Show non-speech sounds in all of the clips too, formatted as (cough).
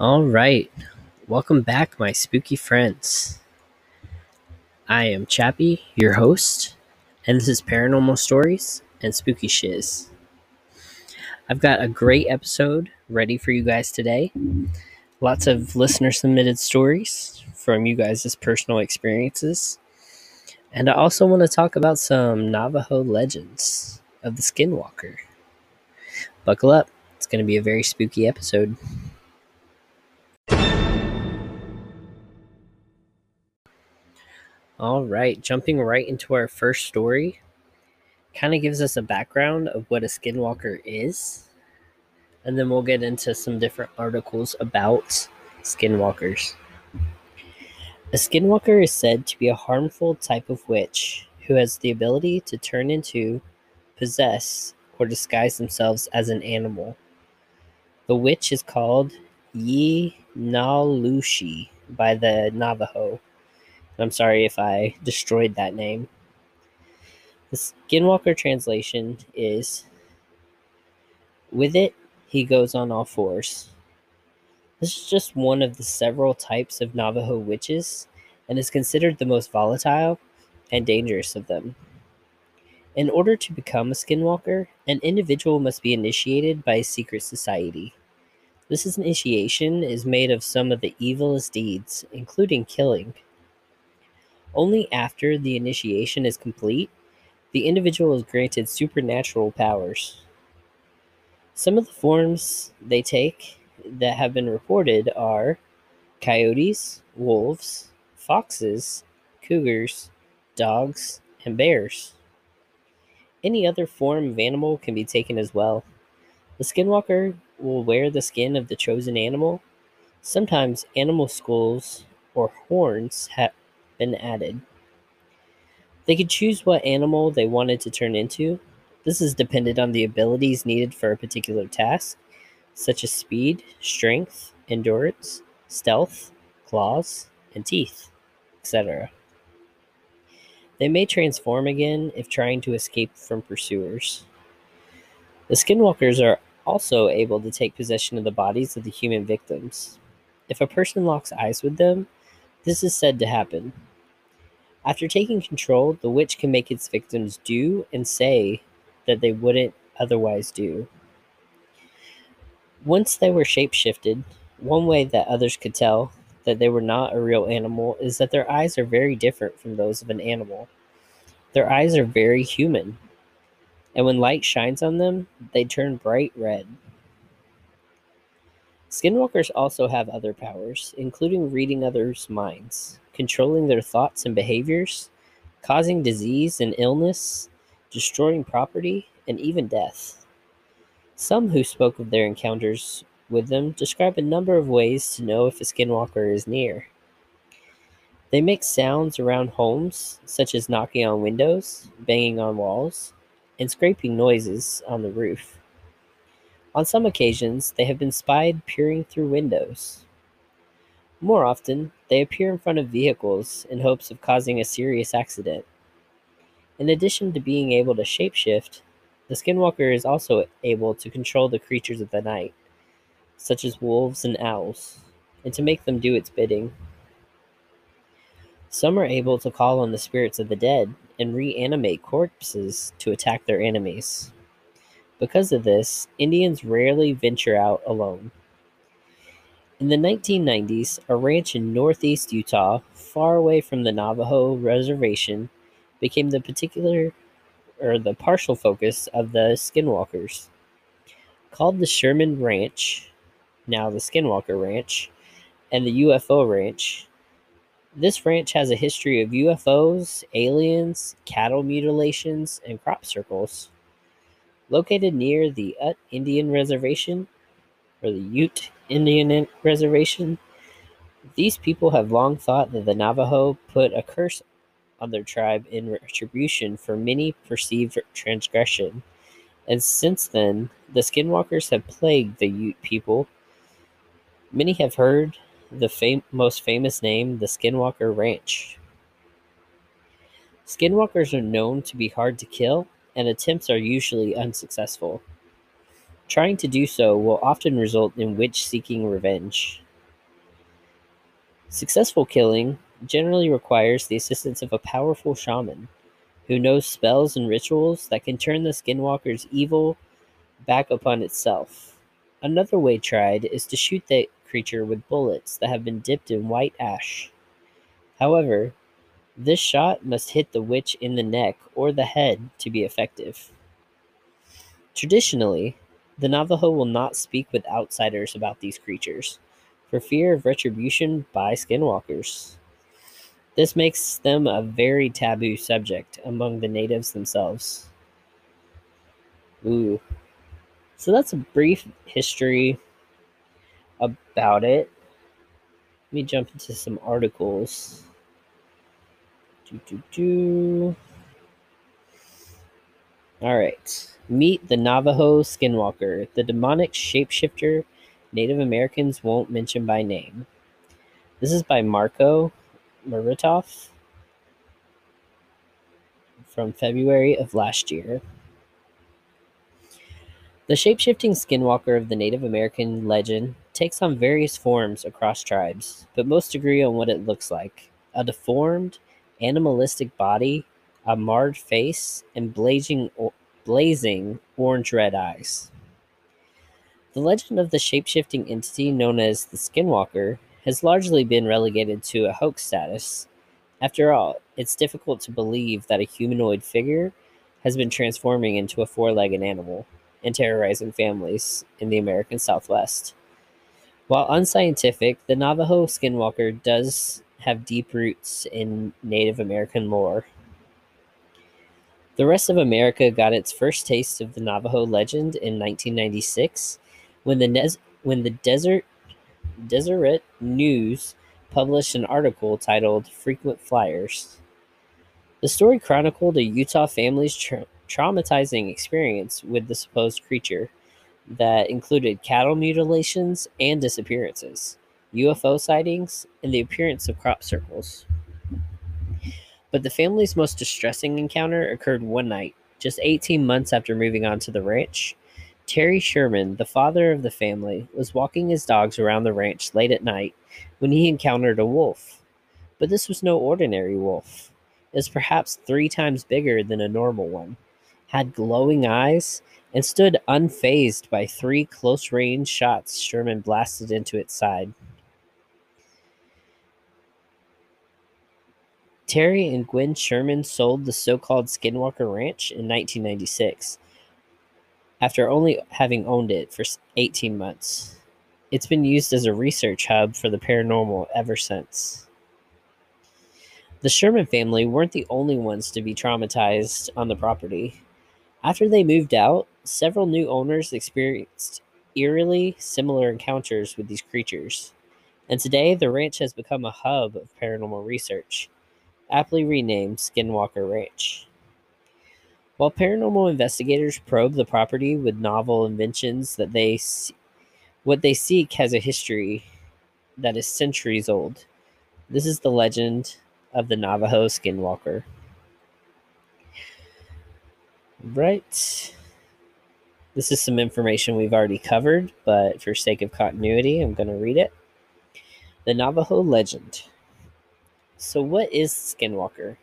All right. Welcome back, my spooky friends. I am Chappie, your host, and this is Paranormal Stories and Spooky Shiz. I've got a great episode ready for you guys today. Lots of listener submitted stories from you guys' personal experiences. And I also want to talk about some Navajo legends of the Skinwalker. Buckle up, it's going to be a very spooky episode. All right, jumping right into our first story, kind of gives us a background of what a skinwalker is, and then we'll get into some different articles about skinwalkers. A skinwalker is said to be a harmful type of witch who has the ability to turn into, possess, or disguise themselves as an animal. The witch is called Yi Nalushi by the Navajo I'm sorry if I destroyed that name. The Skinwalker translation is With it, he goes on all fours. This is just one of the several types of Navajo witches and is considered the most volatile and dangerous of them. In order to become a skinwalker, an individual must be initiated by a secret society. This initiation is made of some of the evilest deeds, including killing. Only after the initiation is complete, the individual is granted supernatural powers. Some of the forms they take that have been reported are coyotes, wolves, foxes, cougars, dogs, and bears. Any other form of animal can be taken as well. The skinwalker will wear the skin of the chosen animal. Sometimes animal skulls or horns ha- been added. They could choose what animal they wanted to turn into. This is dependent on the abilities needed for a particular task, such as speed, strength, endurance, stealth, claws, and teeth, etc. They may transform again if trying to escape from pursuers. The skinwalkers are also able to take possession of the bodies of the human victims. If a person locks eyes with them, this is said to happen. After taking control, the witch can make its victims do and say that they wouldn't otherwise do. Once they were shapeshifted, one way that others could tell that they were not a real animal is that their eyes are very different from those of an animal. Their eyes are very human, and when light shines on them, they turn bright red. Skinwalkers also have other powers, including reading others' minds, controlling their thoughts and behaviors, causing disease and illness, destroying property, and even death. Some who spoke of their encounters with them describe a number of ways to know if a skinwalker is near. They make sounds around homes, such as knocking on windows, banging on walls, and scraping noises on the roof. On some occasions, they have been spied peering through windows. More often, they appear in front of vehicles in hopes of causing a serious accident. In addition to being able to shapeshift, the Skinwalker is also able to control the creatures of the night, such as wolves and owls, and to make them do its bidding. Some are able to call on the spirits of the dead and reanimate corpses to attack their enemies. Because of this, Indians rarely venture out alone. In the 1990s, a ranch in northeast Utah, far away from the Navajo reservation, became the particular or the partial focus of the skinwalkers. Called the Sherman Ranch, now the Skinwalker Ranch, and the UFO Ranch. This ranch has a history of UFOs, aliens, cattle mutilations, and crop circles. Located near the Ute Indian Reservation, or the Ute Indian Reservation, these people have long thought that the Navajo put a curse on their tribe in retribution for many perceived transgression. And since then, the skinwalkers have plagued the Ute people. Many have heard the fam- most famous name, the Skinwalker Ranch. Skinwalkers are known to be hard to kill and attempts are usually unsuccessful. Trying to do so will often result in witch seeking revenge. Successful killing generally requires the assistance of a powerful shaman who knows spells and rituals that can turn the skinwalker's evil back upon itself. Another way tried is to shoot the creature with bullets that have been dipped in white ash. However, this shot must hit the witch in the neck or the head to be effective. Traditionally, the Navajo will not speak with outsiders about these creatures for fear of retribution by skinwalkers. This makes them a very taboo subject among the natives themselves. Ooh. So that's a brief history about it. Let me jump into some articles. Do, do, do. All right. Meet the Navajo Skinwalker, the demonic shapeshifter Native Americans won't mention by name. This is by Marco Margaritoff from February of last year. The shapeshifting skinwalker of the Native American legend takes on various forms across tribes, but most agree on what it looks like a deformed, animalistic body, a marred face, and blazing, blazing orange red eyes. The legend of the shapeshifting entity known as the Skinwalker has largely been relegated to a hoax status. After all, it's difficult to believe that a humanoid figure has been transforming into a four legged animal and terrorizing families in the American Southwest. While unscientific, the Navajo skinwalker does have deep roots in Native American lore. The rest of America got its first taste of the Navajo legend in 1996 when the, ne- when the desert Deseret News published an article titled Frequent Flyers. The story chronicled a Utah family's tra- traumatizing experience with the supposed creature that included cattle mutilations and disappearances, UFO sightings, and the appearance of crop circles. But the family's most distressing encounter occurred one night, just 18 months after moving on to the ranch, Terry Sherman, the father of the family, was walking his dogs around the ranch late at night when he encountered a wolf. But this was no ordinary wolf. It was perhaps three times bigger than a normal one, had glowing eyes, and stood unfazed by three close range shots Sherman blasted into its side. Terry and Gwen Sherman sold the so called Skinwalker Ranch in 1996 after only having owned it for 18 months. It's been used as a research hub for the paranormal ever since. The Sherman family weren't the only ones to be traumatized on the property. After they moved out, several new owners experienced eerily similar encounters with these creatures. And today, the ranch has become a hub of paranormal research, aptly renamed Skinwalker Ranch. While paranormal investigators probe the property with novel inventions that they see, what they seek has a history that is centuries old. This is the legend of the Navajo Skinwalker. Right. This is some information we've already covered, but for sake of continuity, I'm going to read it. The Navajo legend. So, what is Skinwalker?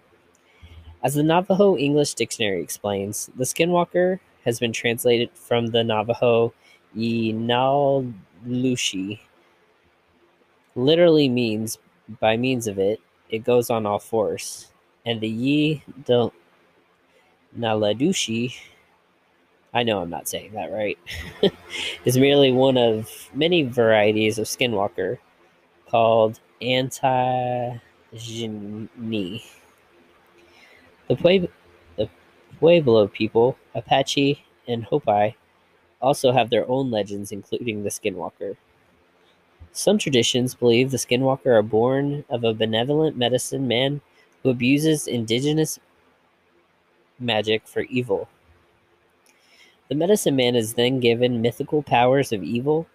As the Navajo English Dictionary explains, the skinwalker has been translated from the Navajo Yinallushi. Literally means by means of it, it goes on all fours. And the Yi Naladushi, I know I'm not saying that right, (laughs) is merely one of many varieties of skinwalker called anti the, Pueblo, the Pueblo people, Apache, and Hopi also have their own legends, including the Skinwalker. Some traditions believe the Skinwalker are born of a benevolent medicine man who abuses indigenous magic for evil. The medicine man is then given mythical powers of evil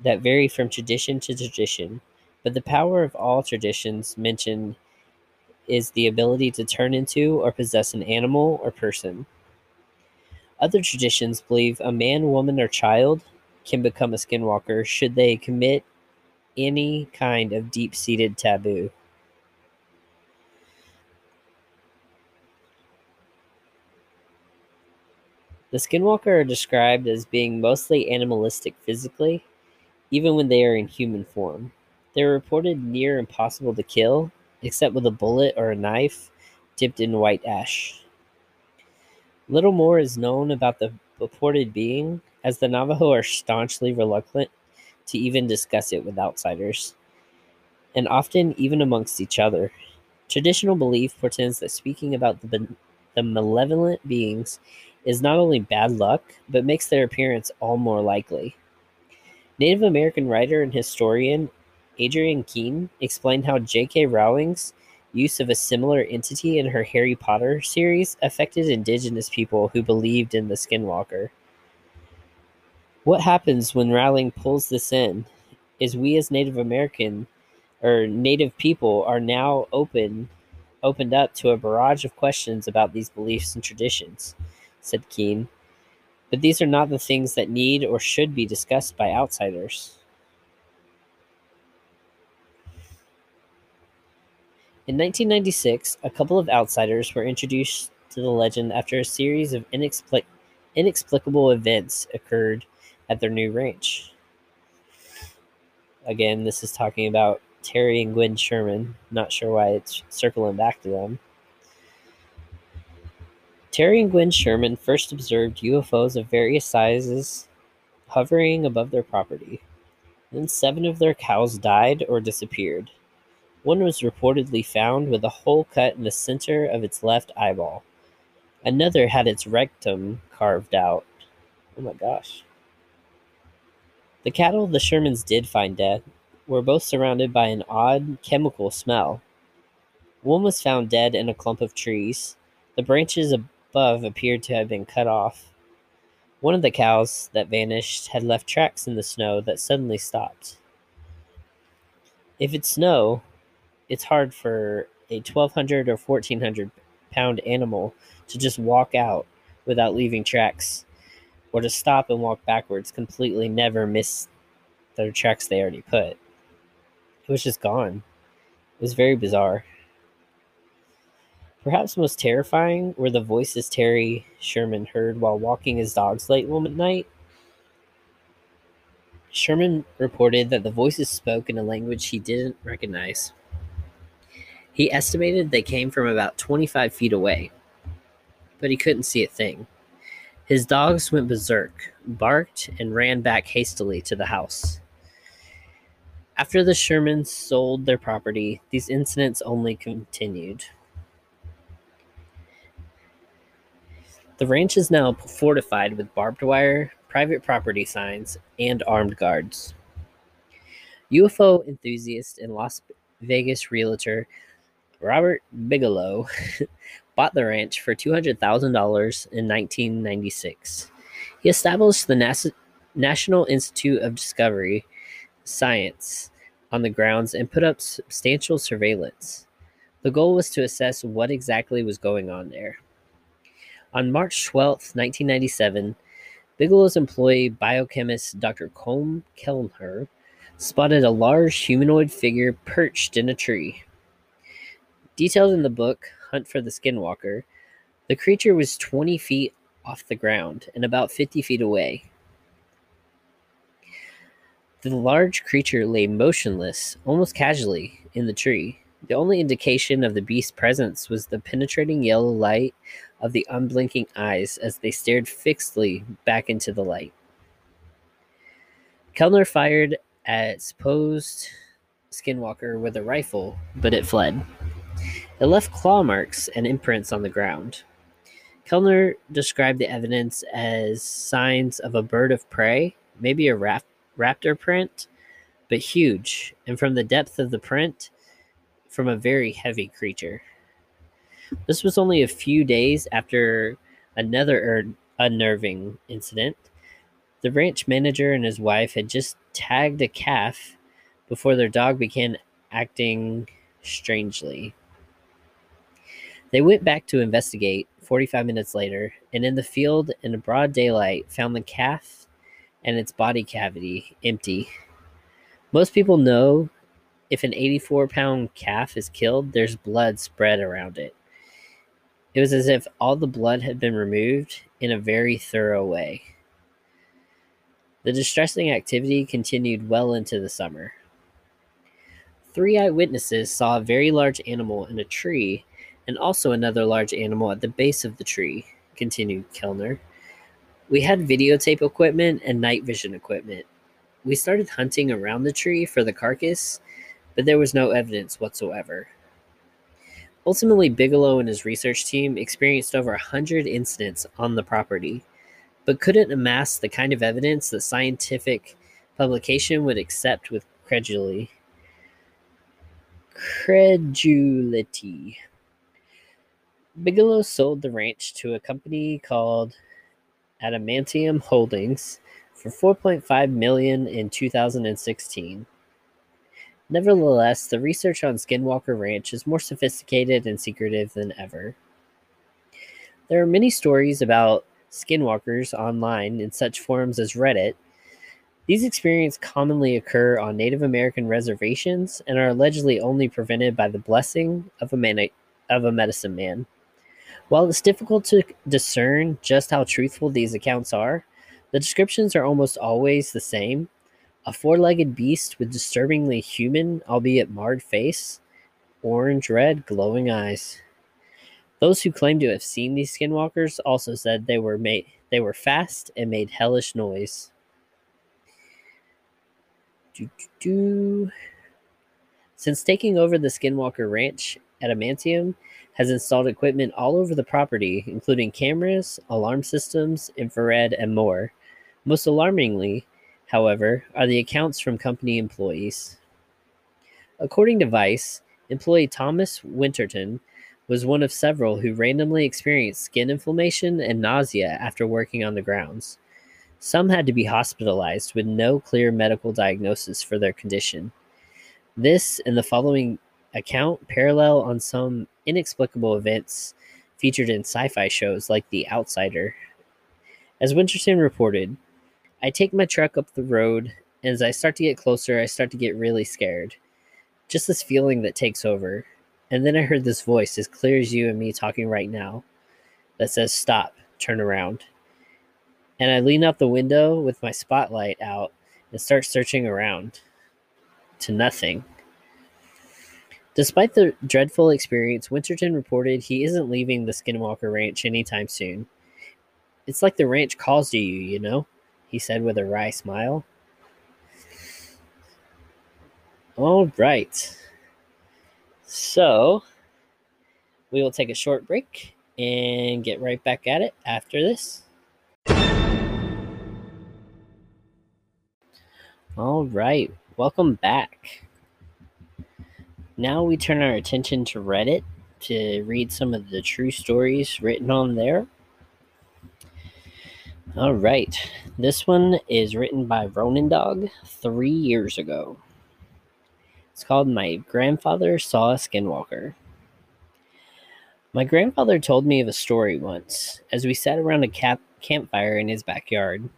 that vary from tradition to tradition, but the power of all traditions mentioned is the ability to turn into or possess an animal or person. Other traditions believe a man, woman, or child can become a skinwalker should they commit any kind of deep seated taboo. The skinwalker are described as being mostly animalistic physically, even when they are in human form. They are reported near impossible to kill, except with a bullet or a knife dipped in white ash. Little more is known about the purported being, as the Navajo are staunchly reluctant to even discuss it with outsiders, and often even amongst each other. Traditional belief portends that speaking about the, the malevolent beings is not only bad luck, but makes their appearance all more likely. Native American writer and historian Adrienne Keene explained how J.K. Rowling's use of a similar entity in her Harry Potter series affected indigenous people who believed in the Skinwalker. What happens when Rowling pulls this in is we as Native American or Native people are now open opened up to a barrage of questions about these beliefs and traditions said Keene. But these are not the things that need or should be discussed by outsiders. In 1996, a couple of outsiders were introduced to the legend after a series of inexplic- inexplicable events occurred at their new ranch. Again, this is talking about Terry and Gwen Sherman. Not sure why it's circling back to them. Terry and Gwen Sherman first observed UFOs of various sizes hovering above their property. Then seven of their cows died or disappeared. One was reportedly found with a hole cut in the center of its left eyeball. Another had its rectum carved out. Oh my gosh. The cattle the Shermans did find dead were both surrounded by an odd chemical smell. One was found dead in a clump of trees. The branches above appeared to have been cut off. One of the cows that vanished had left tracks in the snow that suddenly stopped. If it's snow, it's hard for a 1200 or 1400 pound animal to just walk out without leaving tracks or to stop and walk backwards completely never miss the tracks they already put. It was just gone. It was very bizarre. Perhaps most terrifying were the voices Terry Sherman heard while walking his dogs late one night. Sherman reported that the voices spoke in a language he didn't recognize. He estimated they came from about 25 feet away, but he couldn't see a thing. His dogs went berserk, barked, and ran back hastily to the house. After the Shermans sold their property, these incidents only continued. The ranch is now fortified with barbed wire, private property signs, and armed guards. UFO enthusiast and Las Vegas realtor Robert Bigelow (laughs) bought the ranch for $200,000 in 1996. He established the NASA- National Institute of Discovery Science on the grounds and put up substantial surveillance. The goal was to assess what exactly was going on there. On March 12, 1997, Bigelow's employee, biochemist Dr. Colm Kelleher, spotted a large humanoid figure perched in a tree. Detailed in the book Hunt for the Skinwalker, the creature was 20 feet off the ground and about 50 feet away. The large creature lay motionless, almost casually, in the tree. The only indication of the beast's presence was the penetrating yellow light of the unblinking eyes as they stared fixedly back into the light. Kellner fired at supposed skinwalker with a rifle, but it fled. It left claw marks and imprints on the ground. Kellner described the evidence as signs of a bird of prey, maybe a rap- raptor print, but huge, and from the depth of the print, from a very heavy creature. This was only a few days after another er- unnerving incident. The ranch manager and his wife had just tagged a calf before their dog began acting strangely. They went back to investigate 45 minutes later, and in the field in broad daylight found the calf and its body cavity empty. Most people know if an 84 pound calf is killed, there's blood spread around it. It was as if all the blood had been removed in a very thorough way. The distressing activity continued well into the summer. Three eyewitnesses saw a very large animal in a tree and also another large animal at the base of the tree, continued Kellner. We had videotape equipment and night vision equipment. We started hunting around the tree for the carcass, but there was no evidence whatsoever. Ultimately, Bigelow and his research team experienced over 100 incidents on the property, but couldn't amass the kind of evidence that scientific publication would accept with credulity. Credulity. Bigelow sold the ranch to a company called Adamantium Holdings for 4.5 million in 2016. Nevertheless, the research on Skinwalker Ranch is more sophisticated and secretive than ever. There are many stories about skinwalkers online in such forums as Reddit. These experiences commonly occur on Native American reservations and are allegedly only prevented by the blessing of a, man- of a medicine man. While it's difficult to discern just how truthful these accounts are, the descriptions are almost always the same a four legged beast with disturbingly human, albeit marred face, orange red, glowing eyes. Those who claim to have seen these skinwalkers also said they were made they were fast and made hellish noise. Since taking over the Skinwalker Ranch, Adamantium has installed equipment all over the property, including cameras, alarm systems, infrared, and more. Most alarmingly, however, are the accounts from company employees. According to Vice, employee Thomas Winterton was one of several who randomly experienced skin inflammation and nausea after working on the grounds. Some had to be hospitalized with no clear medical diagnosis for their condition. This and the following account parallel on some inexplicable events featured in sci fi shows like The Outsider. As Winterton reported, I take my truck up the road, and as I start to get closer, I start to get really scared. Just this feeling that takes over. And then I heard this voice, as clear as you and me talking right now, that says, Stop, turn around. And I lean out the window with my spotlight out and start searching around. To nothing. Despite the dreadful experience, Winterton reported he isn't leaving the Skinwalker Ranch anytime soon. It's like the ranch calls to you, you know? he said with a wry smile. All right. So, we will take a short break and get right back at it after this. All right. Welcome back. Now we turn our attention to Reddit to read some of the true stories written on there. All right. This one is written by Ronin Dog three years ago. It's called My Grandfather Saw a Skinwalker. My grandfather told me of a story once as we sat around a cap- campfire in his backyard.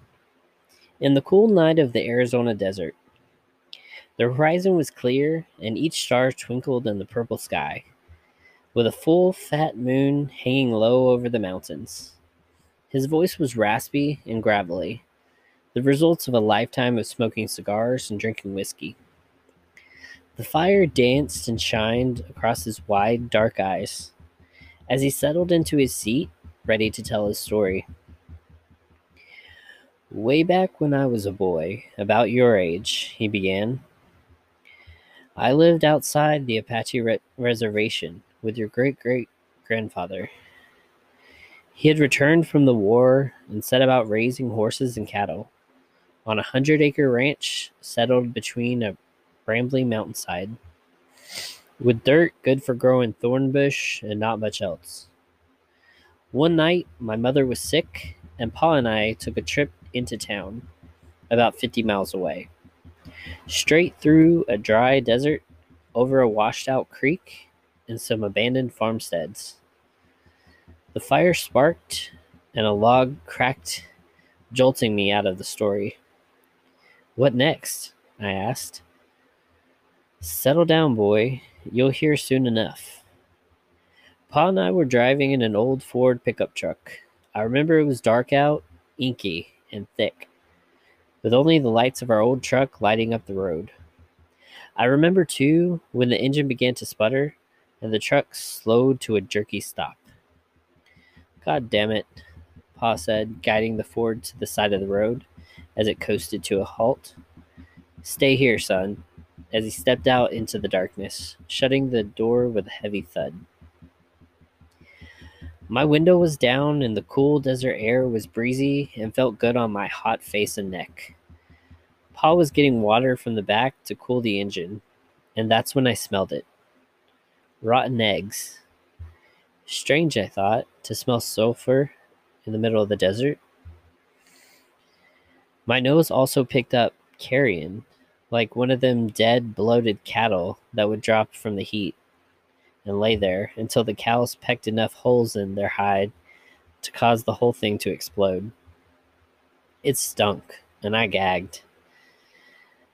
In the cool night of the Arizona desert, the horizon was clear and each star twinkled in the purple sky, with a full, fat moon hanging low over the mountains. His voice was raspy and gravelly, the results of a lifetime of smoking cigars and drinking whiskey. The fire danced and shined across his wide, dark eyes as he settled into his seat, ready to tell his story. Way back when I was a boy, about your age, he began, I lived outside the Apache re- reservation with your great great grandfather. He had returned from the war and set about raising horses and cattle on a hundred acre ranch settled between a brambly mountainside, with dirt good for growing thorn bush and not much else. One night, my mother was sick, and Pa and I took a trip into town, about 50 miles away. Straight through a dry desert, over a washed out creek, and some abandoned farmsteads. The fire sparked, and a log cracked, jolting me out of the story. What next? I asked. Settle down, boy. You'll hear soon enough. Pa and I were driving in an old Ford pickup truck. I remember it was dark out, inky, and thick, with only the lights of our old truck lighting up the road. I remember, too, when the engine began to sputter and the truck slowed to a jerky stop. God damn it, Pa said, guiding the Ford to the side of the road as it coasted to a halt. Stay here, son, as he stepped out into the darkness, shutting the door with a heavy thud. My window was down, and the cool desert air was breezy and felt good on my hot face and neck. Pa was getting water from the back to cool the engine, and that's when I smelled it. Rotten eggs. Strange, I thought, to smell sulfur in the middle of the desert. My nose also picked up carrion, like one of them dead, bloated cattle that would drop from the heat and lay there until the cows pecked enough holes in their hide to cause the whole thing to explode. It stunk, and I gagged.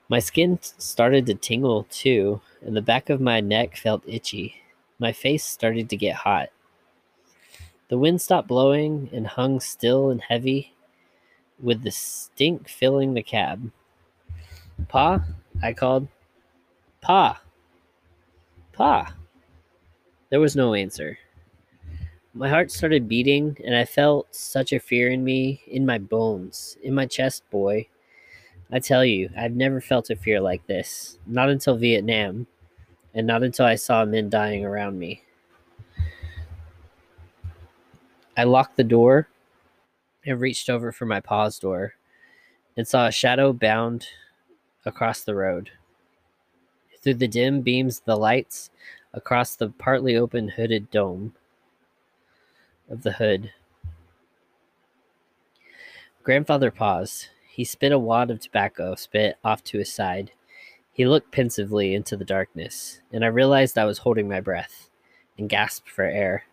My skin started to tingle too, and the back of my neck felt itchy. My face started to get hot. The wind stopped blowing and hung still and heavy, with the stink filling the cab. Pa, I called. Pa! Pa! There was no answer. My heart started beating, and I felt such a fear in me, in my bones, in my chest, boy. I tell you, I've never felt a fear like this. Not until Vietnam, and not until I saw men dying around me. I locked the door and reached over for my pa's door and saw a shadow bound across the road. Through the dim beams of the lights, across the partly open hooded dome of the hood. Grandfather paused. He spit a wad of tobacco spit off to his side. He looked pensively into the darkness, and I realized I was holding my breath and gasped for air.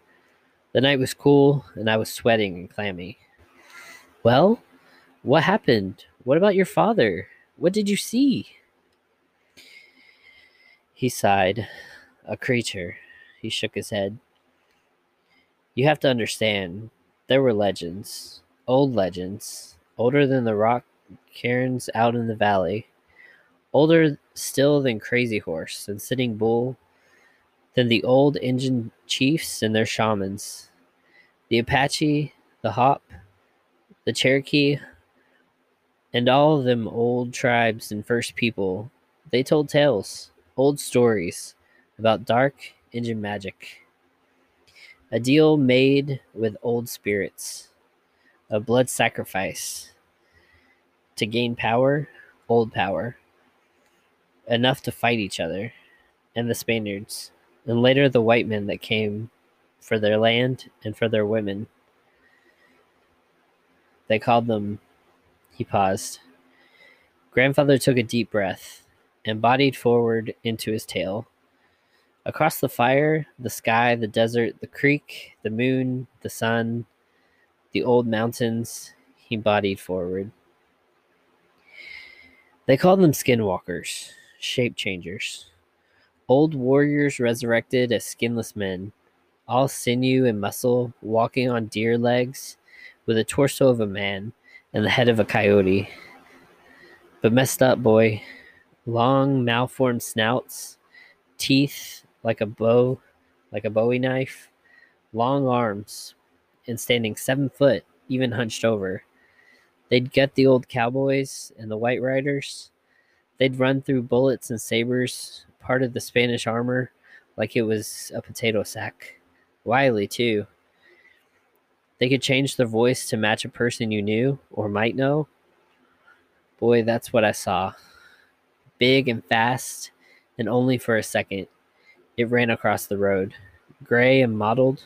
The night was cool, and I was sweating and clammy. Well, what happened? What about your father? What did you see? He sighed. A creature. He shook his head. You have to understand, there were legends, old legends, older than the rock cairns out in the valley, older still than Crazy Horse and Sitting Bull, than the old Injun chiefs and their shamans, the Apache, the Hop, the Cherokee, and all of them old tribes and first people. They told tales, old stories about dark Injun magic. A deal made with old spirits, a blood sacrifice to gain power, old power, enough to fight each other, and the Spaniards, and later the white men that came for their land and for their women. They called them. He paused. Grandfather took a deep breath and bodied forward into his tale. Across the fire, the sky, the desert, the creek, the moon, the sun, the old mountains, he bodied forward. They called them skinwalkers, shape changers. Old warriors resurrected as skinless men, all sinew and muscle, walking on deer legs, with the torso of a man and the head of a coyote. But messed up, boy. Long, malformed snouts, teeth like a bow, like a bowie knife, long arms, and standing seven foot, even hunched over. They'd get the old cowboys and the white riders. They'd run through bullets and sabers, part of the Spanish armor, like it was a potato sack. Wily, too. They could change their voice to match a person you knew or might know. Boy, that's what I saw. Big and fast, and only for a second. It ran across the road, gray and mottled,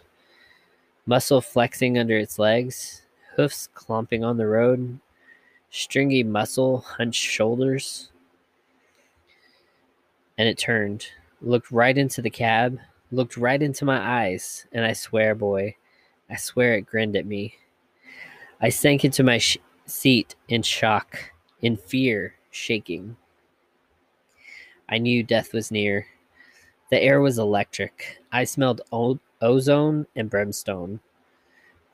muscle flexing under its legs, hoofs clomping on the road, stringy muscle, hunched shoulders. And it turned, looked right into the cab, looked right into my eyes, and I swear, boy, I swear it grinned at me. I sank into my sh- seat in shock, in fear, shaking. I knew death was near. The air was electric. I smelled ozone and brimstone.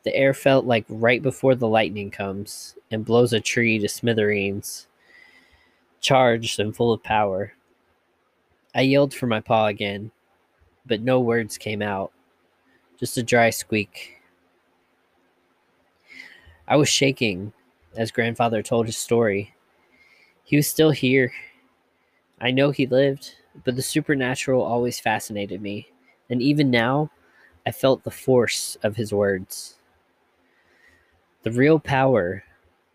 The air felt like right before the lightning comes and blows a tree to smithereens, charged and full of power. I yelled for my paw again, but no words came out, just a dry squeak. I was shaking as grandfather told his story. He was still here. I know he lived, but the supernatural always fascinated me, and even now, I felt the force of his words. The real power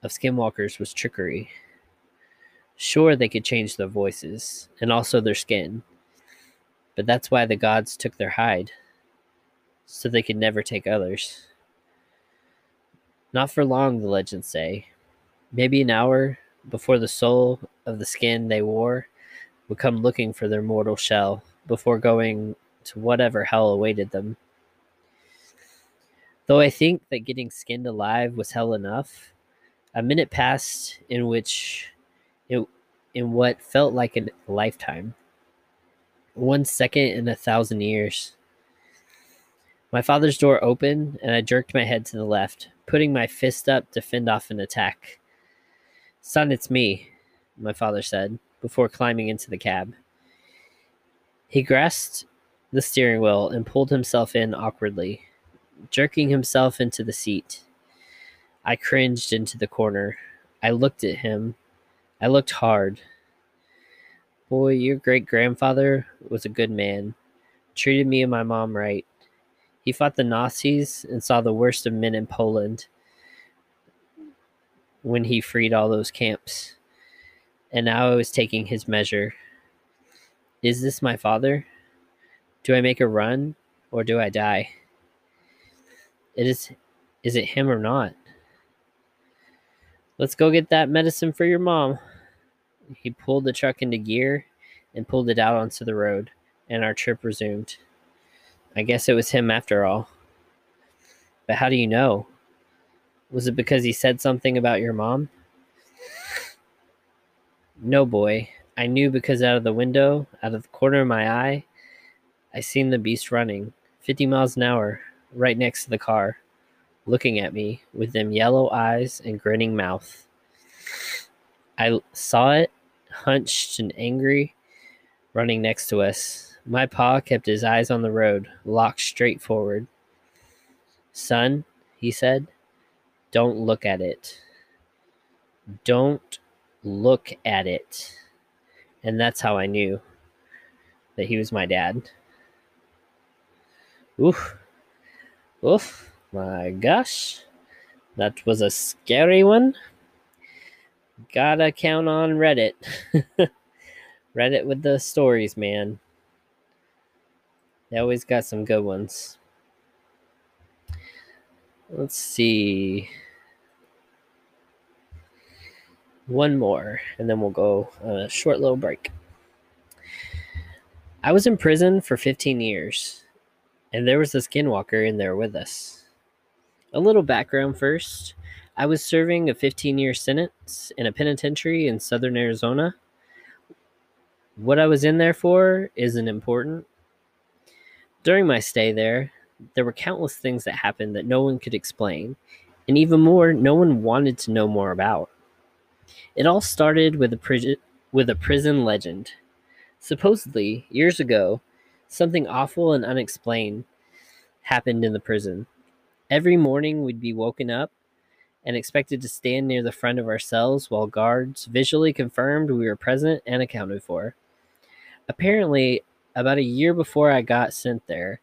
of skinwalkers was trickery. Sure, they could change their voices and also their skin, but that's why the gods took their hide, so they could never take others. Not for long, the legends say. Maybe an hour before the soul of the skin they wore would come looking for their mortal shell before going to whatever hell awaited them. Though I think that getting skinned alive was hell enough, a minute passed in which it in what felt like a lifetime. One second in a thousand years. My father's door opened and I jerked my head to the left, putting my fist up to fend off an attack. Son, it's me, my father said before climbing into the cab. He grasped the steering wheel and pulled himself in awkwardly, jerking himself into the seat. I cringed into the corner. I looked at him. I looked hard. Boy, your great grandfather was a good man. Treated me and my mom right. He fought the Nazis and saw the worst of men in Poland when he freed all those camps. And now I was taking his measure. Is this my father? Do I make a run or do I die? It is is it him or not? Let's go get that medicine for your mom. He pulled the truck into gear and pulled it out onto the road, and our trip resumed. I guess it was him after all. But how do you know? Was it because he said something about your mom? No, boy. I knew because out of the window, out of the corner of my eye, I seen the beast running, 50 miles an hour, right next to the car, looking at me with them yellow eyes and grinning mouth. I saw it, hunched and angry, running next to us. My pa kept his eyes on the road, locked straight forward. Son, he said, don't look at it. Don't look at it. And that's how I knew that he was my dad. Oof. Oof. My gosh. That was a scary one. Gotta count on Reddit. (laughs) Reddit with the stories, man. They always got some good ones. Let's see. One more, and then we'll go a short little break. I was in prison for 15 years, and there was a skinwalker in there with us. A little background first. I was serving a 15 year sentence in a penitentiary in southern Arizona. What I was in there for isn't important. During my stay there, there were countless things that happened that no one could explain, and even more, no one wanted to know more about. It all started with a, pri- with a prison legend. Supposedly, years ago, something awful and unexplained happened in the prison. Every morning, we'd be woken up and expected to stand near the front of our cells while guards visually confirmed we were present and accounted for. Apparently, about a year before I got sent there,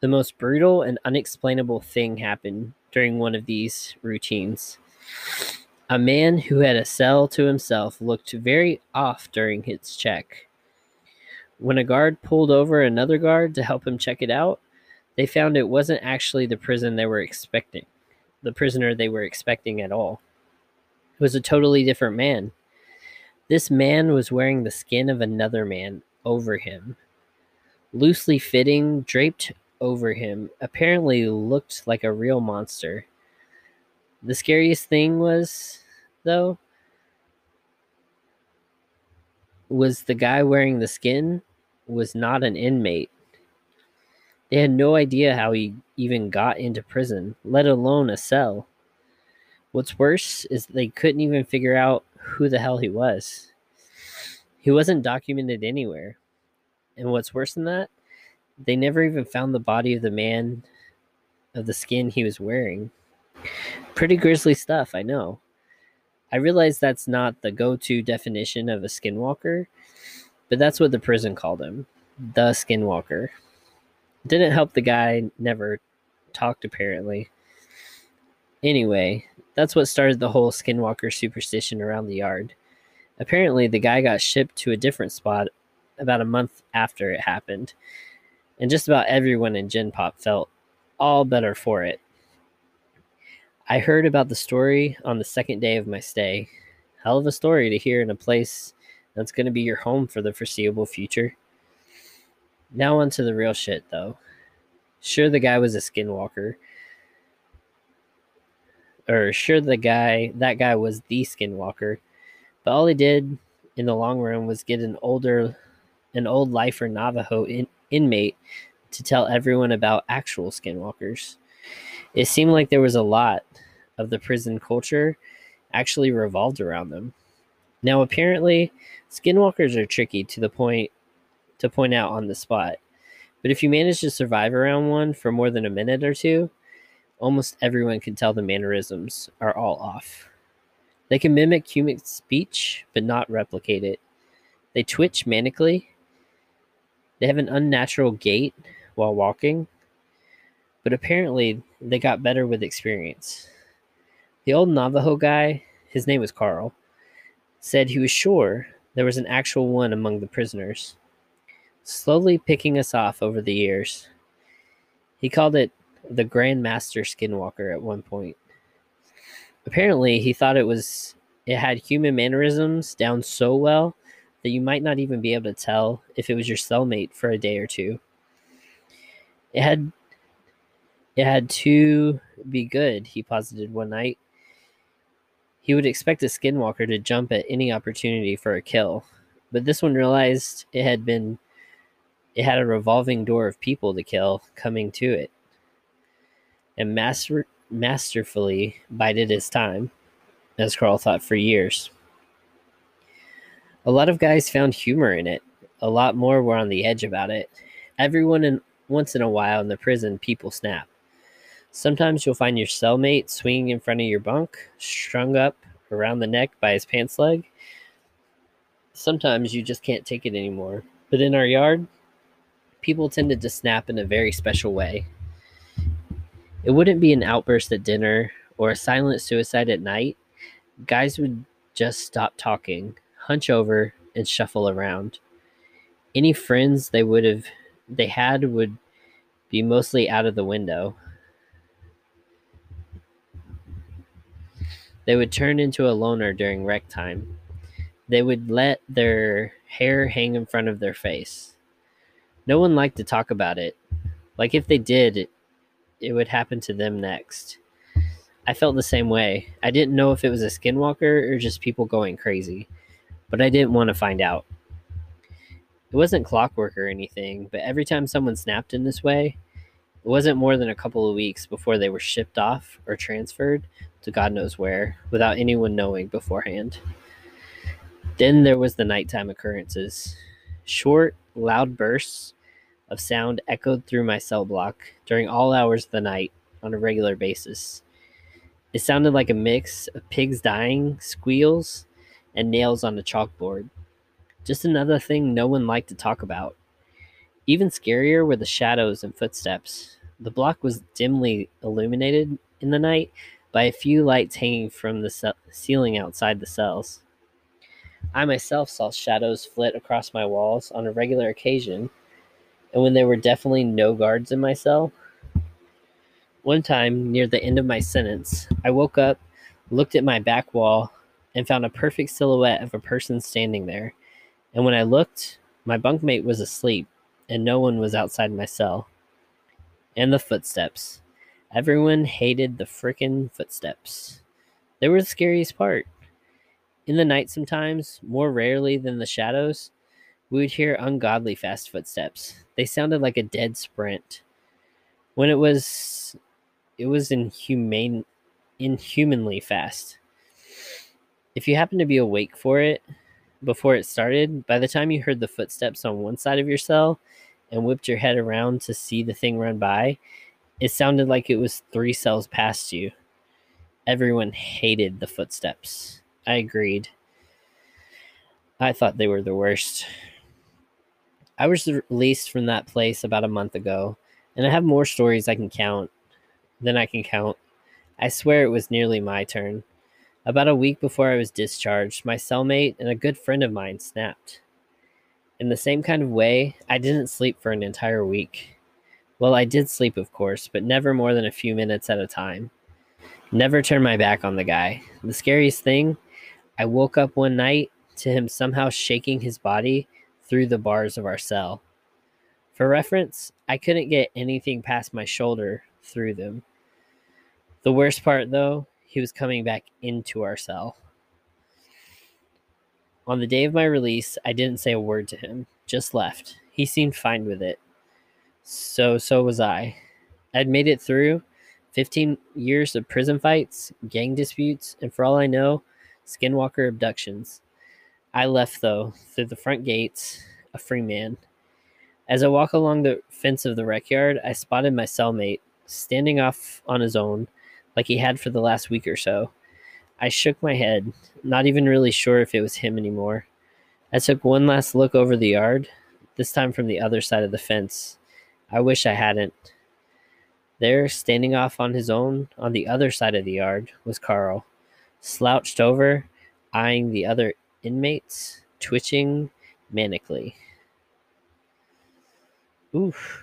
the most brutal and unexplainable thing happened during one of these routines. A man who had a cell to himself looked very off during his check. When a guard pulled over another guard to help him check it out, they found it wasn't actually the prison they were expecting, the prisoner they were expecting at all. It was a totally different man. This man was wearing the skin of another man over him, loosely fitting, draped over him apparently looked like a real monster. The scariest thing was, though, was the guy wearing the skin was not an inmate. They had no idea how he even got into prison, let alone a cell. What's worse is they couldn't even figure out who the hell he was. He wasn't documented anywhere. And what's worse than that, they never even found the body of the man of the skin he was wearing. Pretty grisly stuff, I know. I realize that's not the go to definition of a skinwalker, but that's what the prison called him the skinwalker. Didn't help the guy never talked, apparently. Anyway, that's what started the whole skinwalker superstition around the yard. Apparently, the guy got shipped to a different spot about a month after it happened, and just about everyone in Gen Pop felt all better for it. I heard about the story on the second day of my stay. Hell of a story to hear in a place that's going to be your home for the foreseeable future. Now, on to the real shit, though. Sure, the guy was a skinwalker. Or, sure, the guy, that guy was the skinwalker. But all he did in the long run was get an older, an old lifer Navajo in, inmate to tell everyone about actual skinwalkers. It seemed like there was a lot of the prison culture actually revolved around them. Now, apparently, skinwalkers are tricky to the point to point out on the spot. But if you manage to survive around one for more than a minute or two, almost everyone can tell the mannerisms are all off. They can mimic human speech, but not replicate it. They twitch manically. They have an unnatural gait while walking, but apparently they got better with experience. The old Navajo guy, his name was Carl, said he was sure there was an actual one among the prisoners, slowly picking us off over the years. He called it the Grand Master Skinwalker at one point. Apparently, he thought it was it had human mannerisms down so well that you might not even be able to tell if it was your cellmate for a day or two. It had it had to be good, he posited one night. He would expect a skinwalker to jump at any opportunity for a kill, but this one realized it had been it had a revolving door of people to kill coming to it, and master, masterfully bided his time, as Carl thought for years. A lot of guys found humor in it. A lot more were on the edge about it. Everyone in once in a while in the prison, people snap. Sometimes you'll find your cellmate swinging in front of your bunk, strung up around the neck by his pants leg. Sometimes you just can't take it anymore. But in our yard, people tended to snap in a very special way. It wouldn't be an outburst at dinner or a silent suicide at night. Guys would just stop talking, hunch over, and shuffle around. Any friends they would have they had would be mostly out of the window. They would turn into a loner during rec time. They would let their hair hang in front of their face. No one liked to talk about it. Like if they did, it, it would happen to them next. I felt the same way. I didn't know if it was a skinwalker or just people going crazy, but I didn't want to find out. It wasn't clockwork or anything, but every time someone snapped in this way, it wasn't more than a couple of weeks before they were shipped off or transferred to God knows where without anyone knowing beforehand. Then there was the nighttime occurrences. Short, loud bursts of sound echoed through my cell block during all hours of the night on a regular basis. It sounded like a mix of pigs dying, squeals, and nails on a chalkboard. Just another thing no one liked to talk about. Even scarier were the shadows and footsteps. The block was dimly illuminated in the night by a few lights hanging from the ce- ceiling outside the cells. I myself saw shadows flit across my walls on a regular occasion, and when there were definitely no guards in my cell. One time, near the end of my sentence, I woke up, looked at my back wall, and found a perfect silhouette of a person standing there and when I looked, my bunkmate was asleep, and no one was outside my cell. And the footsteps. Everyone hated the frickin' footsteps. They were the scariest part. In the night, sometimes, more rarely than the shadows, we would hear ungodly fast footsteps. They sounded like a dead sprint. When it was, it was inhumane, inhumanly fast. If you happened to be awake for it before it started, by the time you heard the footsteps on one side of your cell and whipped your head around to see the thing run by, it sounded like it was three cells past you. Everyone hated the footsteps. I agreed. I thought they were the worst. I was released from that place about a month ago, and I have more stories I can count than I can count. I swear it was nearly my turn. About a week before I was discharged, my cellmate and a good friend of mine snapped. In the same kind of way, I didn't sleep for an entire week. Well, I did sleep, of course, but never more than a few minutes at a time. Never turned my back on the guy. The scariest thing, I woke up one night to him somehow shaking his body through the bars of our cell. For reference, I couldn't get anything past my shoulder through them. The worst part, though, he was coming back into our cell. On the day of my release, I didn't say a word to him, just left. He seemed fine with it. So, so was I. I'd made it through 15 years of prison fights, gang disputes, and for all I know, skinwalker abductions. I left, though, through the front gates, a free man. As I walk along the fence of the rec yard, I spotted my cellmate standing off on his own, like he had for the last week or so. I shook my head, not even really sure if it was him anymore. I took one last look over the yard, this time from the other side of the fence. I wish I hadn't. There, standing off on his own on the other side of the yard, was Carl, slouched over, eyeing the other inmates, twitching manically. Oof.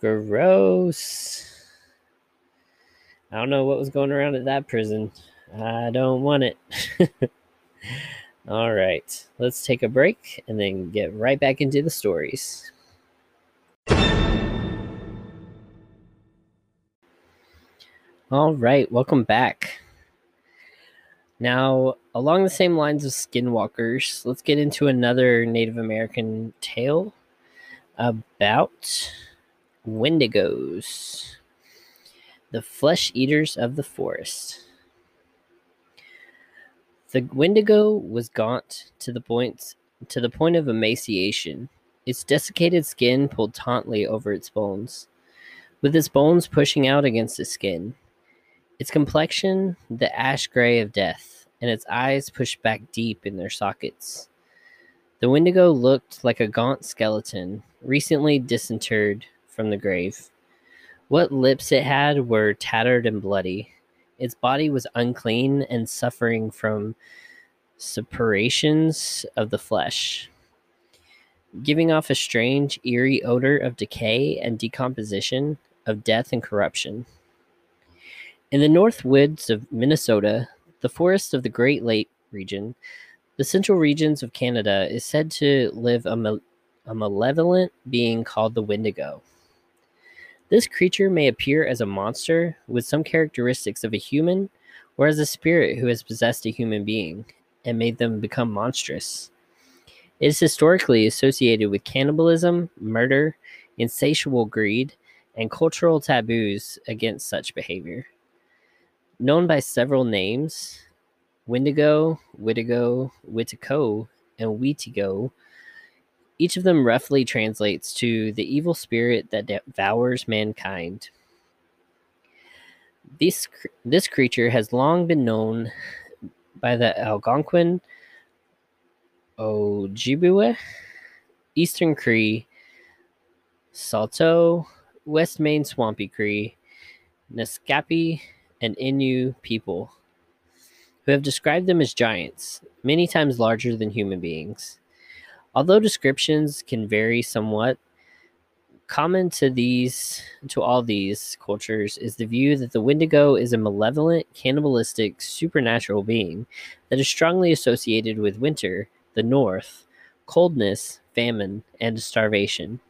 Gross. I don't know what was going around at that prison. I don't want it. (laughs) All right, let's take a break and then get right back into the stories. All right, welcome back. Now, along the same lines of skinwalkers, let's get into another Native American tale about wendigos the flesh eaters of the forest. The Wendigo was gaunt to the point to the point of emaciation. Its desiccated skin pulled tautly over its bones, with its bones pushing out against the skin. Its complexion the ash gray of death, and its eyes pushed back deep in their sockets. The Wendigo looked like a gaunt skeleton, recently disinterred from the grave. What lips it had were tattered and bloody. Its body was unclean and suffering from suppurations of the flesh, giving off a strange, eerie odor of decay and decomposition, of death and corruption. In the north woods of Minnesota, the forests of the Great Lake region, the central regions of Canada, is said to live a, a malevolent being called the Wendigo. This creature may appear as a monster with some characteristics of a human, or as a spirit who has possessed a human being and made them become monstrous. It is historically associated with cannibalism, murder, insatiable greed, and cultural taboos against such behavior. Known by several names, Wendigo, Wittigo, Wittico, and Wheatigo each of them roughly translates to the evil spirit that devours mankind. This, this creature has long been known by the Algonquin, Ojibwe, Eastern Cree, Saulteaux, West Main Swampy Cree, Naskapi, and Innu people, who have described them as giants, many times larger than human beings. Although descriptions can vary somewhat, common to these to all these cultures is the view that the Wendigo is a malevolent, cannibalistic, supernatural being that is strongly associated with winter, the north, coldness, famine, and starvation.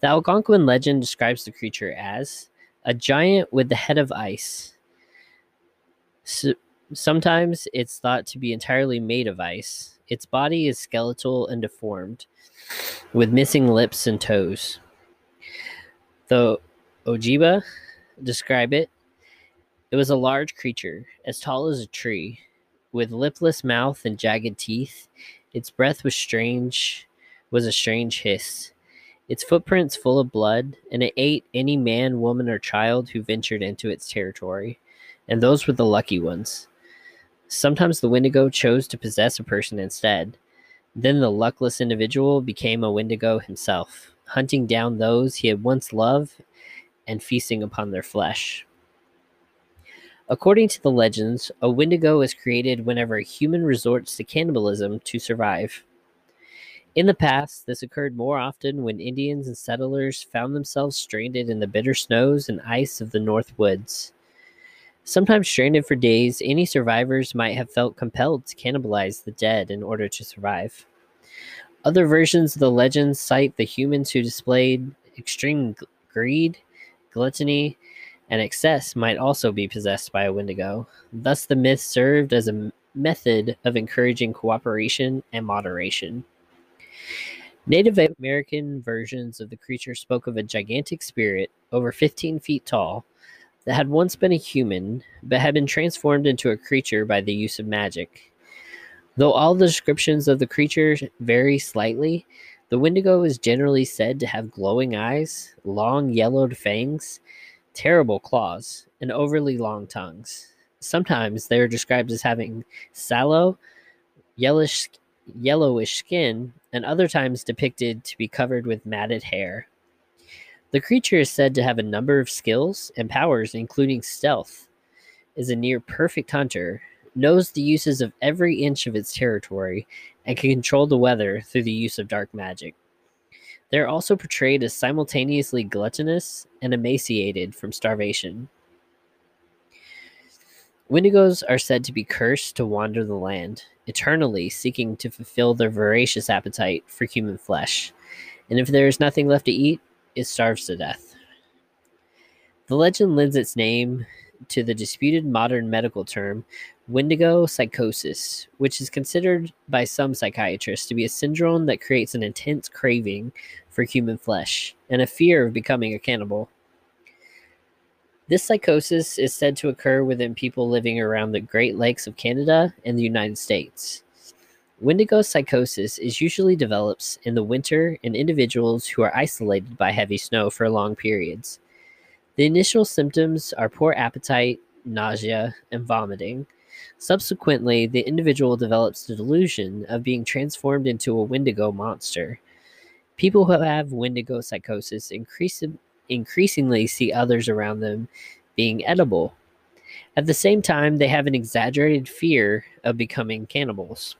The Algonquin legend describes the creature as a giant with the head of ice, su- Sometimes it's thought to be entirely made of ice. Its body is skeletal and deformed, with missing lips and toes. The Ojibwa describe it. It was a large creature, as tall as a tree, with lipless mouth and jagged teeth. Its breath was strange, was a strange hiss. Its footprints full of blood, and it ate any man, woman, or child who ventured into its territory, and those were the lucky ones. Sometimes the Wendigo chose to possess a person instead. Then the luckless individual became a Wendigo himself, hunting down those he had once loved and feasting upon their flesh. According to the legends, a Wendigo is created whenever a human resorts to cannibalism to survive. In the past, this occurred more often when Indians and settlers found themselves stranded in the bitter snows and ice of the North Woods. Sometimes stranded for days, any survivors might have felt compelled to cannibalize the dead in order to survive. Other versions of the legend cite the humans who displayed extreme greed, gluttony, and excess might also be possessed by a Wendigo. Thus, the myth served as a method of encouraging cooperation and moderation. Native American versions of the creature spoke of a gigantic spirit, over 15 feet tall, that had once been a human, but had been transformed into a creature by the use of magic. Though all the descriptions of the creature vary slightly, the Wendigo is generally said to have glowing eyes, long yellowed fangs, terrible claws, and overly long tongues. Sometimes they are described as having sallow, yellowish, yellowish skin, and other times depicted to be covered with matted hair. The creature is said to have a number of skills and powers, including stealth, is a near perfect hunter, knows the uses of every inch of its territory, and can control the weather through the use of dark magic. They're also portrayed as simultaneously gluttonous and emaciated from starvation. Wendigos are said to be cursed to wander the land, eternally seeking to fulfill their voracious appetite for human flesh. And if there is nothing left to eat, it starves to death. The legend lends its name to the disputed modern medical term Wendigo psychosis, which is considered by some psychiatrists to be a syndrome that creates an intense craving for human flesh and a fear of becoming a cannibal. This psychosis is said to occur within people living around the Great Lakes of Canada and the United States. Wendigo psychosis is usually develops in the winter in individuals who are isolated by heavy snow for long periods. The initial symptoms are poor appetite, nausea, and vomiting. Subsequently, the individual develops the delusion of being transformed into a Wendigo monster. People who have Wendigo psychosis increase, increasingly see others around them being edible. At the same time, they have an exaggerated fear of becoming cannibals.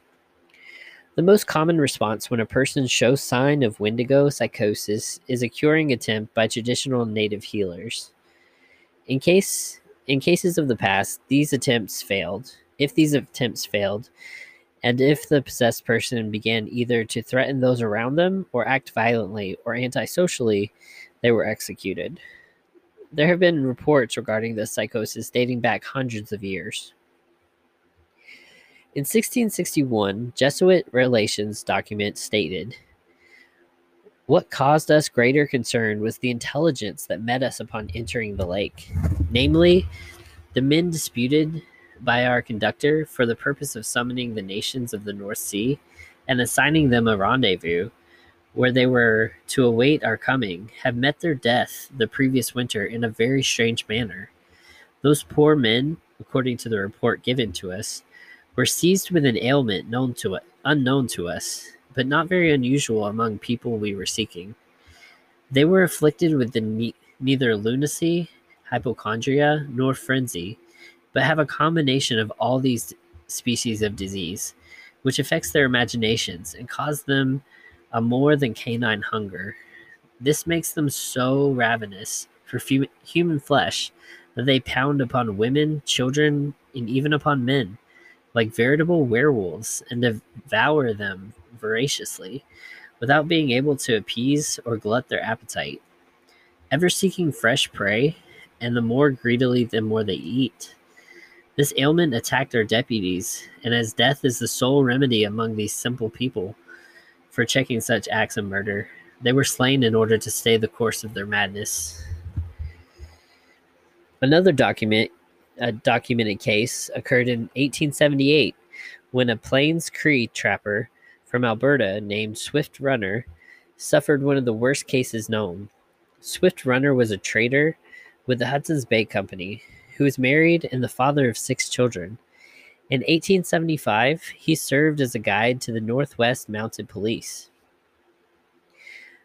The most common response when a person shows sign of Wendigo psychosis is a curing attempt by traditional native healers. In case in cases of the past, these attempts failed. If these attempts failed, and if the possessed person began either to threaten those around them or act violently or antisocially, they were executed. There have been reports regarding this psychosis dating back hundreds of years. In 1661, Jesuit relations document stated, What caused us greater concern was the intelligence that met us upon entering the lake. Namely, the men disputed by our conductor for the purpose of summoning the nations of the North Sea and assigning them a rendezvous where they were to await our coming have met their death the previous winter in a very strange manner. Those poor men, according to the report given to us, were seized with an ailment known to unknown to us, but not very unusual among people we were seeking. They were afflicted with ne- neither lunacy, hypochondria, nor frenzy, but have a combination of all these species of disease, which affects their imaginations and cause them a more than canine hunger. This makes them so ravenous for human flesh that they pound upon women, children, and even upon men like veritable werewolves and devour them voraciously without being able to appease or glut their appetite. Ever seeking fresh prey, and the more greedily the more they eat. This ailment attacked our deputies, and as death is the sole remedy among these simple people for checking such acts of murder, they were slain in order to stay the course of their madness. Another document, a documented case, occurred in 1878 when a Plains Cree trapper from Alberta named Swift Runner suffered one of the worst cases known. Swift Runner was a trader with the Hudson's Bay Company who was married and the father of six children. In 1875, he served as a guide to the Northwest Mounted Police.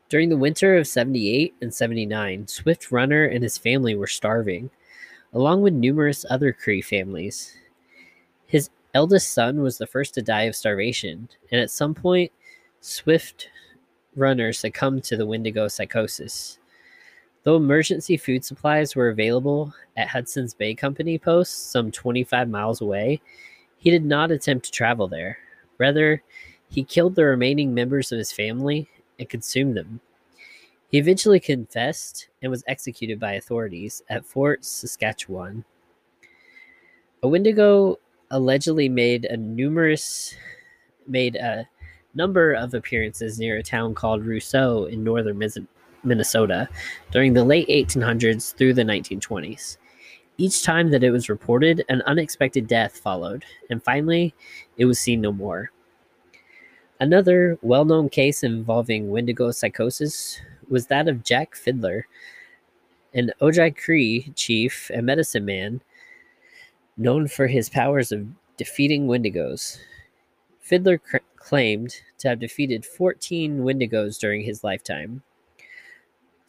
During the winter of 78 and 79, Swift Runner and his family were starving, along with numerous other Cree families. His eldest son was the first to die of starvation, and at some point, Swift Runner succumbed to the Wendigo psychosis. Though emergency food supplies were available at Hudson's Bay Company posts some 25 miles away, he did not attempt to travel there. Rather, he killed the remaining members of his family and consumed them. He eventually confessed and was executed by authorities at Fort Saskatchewan. A Wendigo allegedly made a numerous made a number of appearances near a town called Roseau in northern Minnesota during the late 1800s through the 1920s. Each time that it was reported, an unexpected death followed, and finally, it was seen no more. Another well known case involving Wendigo psychosis was that of Jack Fiddler, an Oji-Cree chief and medicine man known for his powers of defeating Wendigos. Fiddler cr- claimed to have defeated 14 Wendigos during his lifetime.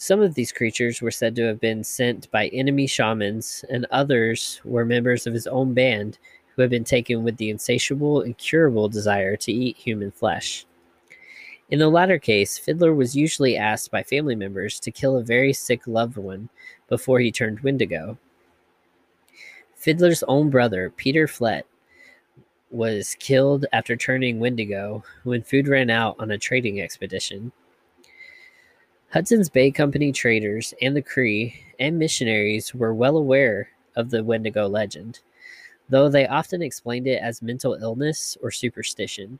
Some of these creatures were said to have been sent by enemy shamans, and others were members of his own band who had been taken with the insatiable, incurable desire to eat human flesh. In the latter case, Fiddler was usually asked by family members to kill a very sick loved one before he turned Wendigo. Fiddler's own brother, Peter Flett, was killed after turning Wendigo when food ran out on a trading expedition. Hudson's Bay Company traders and the Cree and missionaries were well aware of the Wendigo legend, though they often explained it as mental illness or superstition.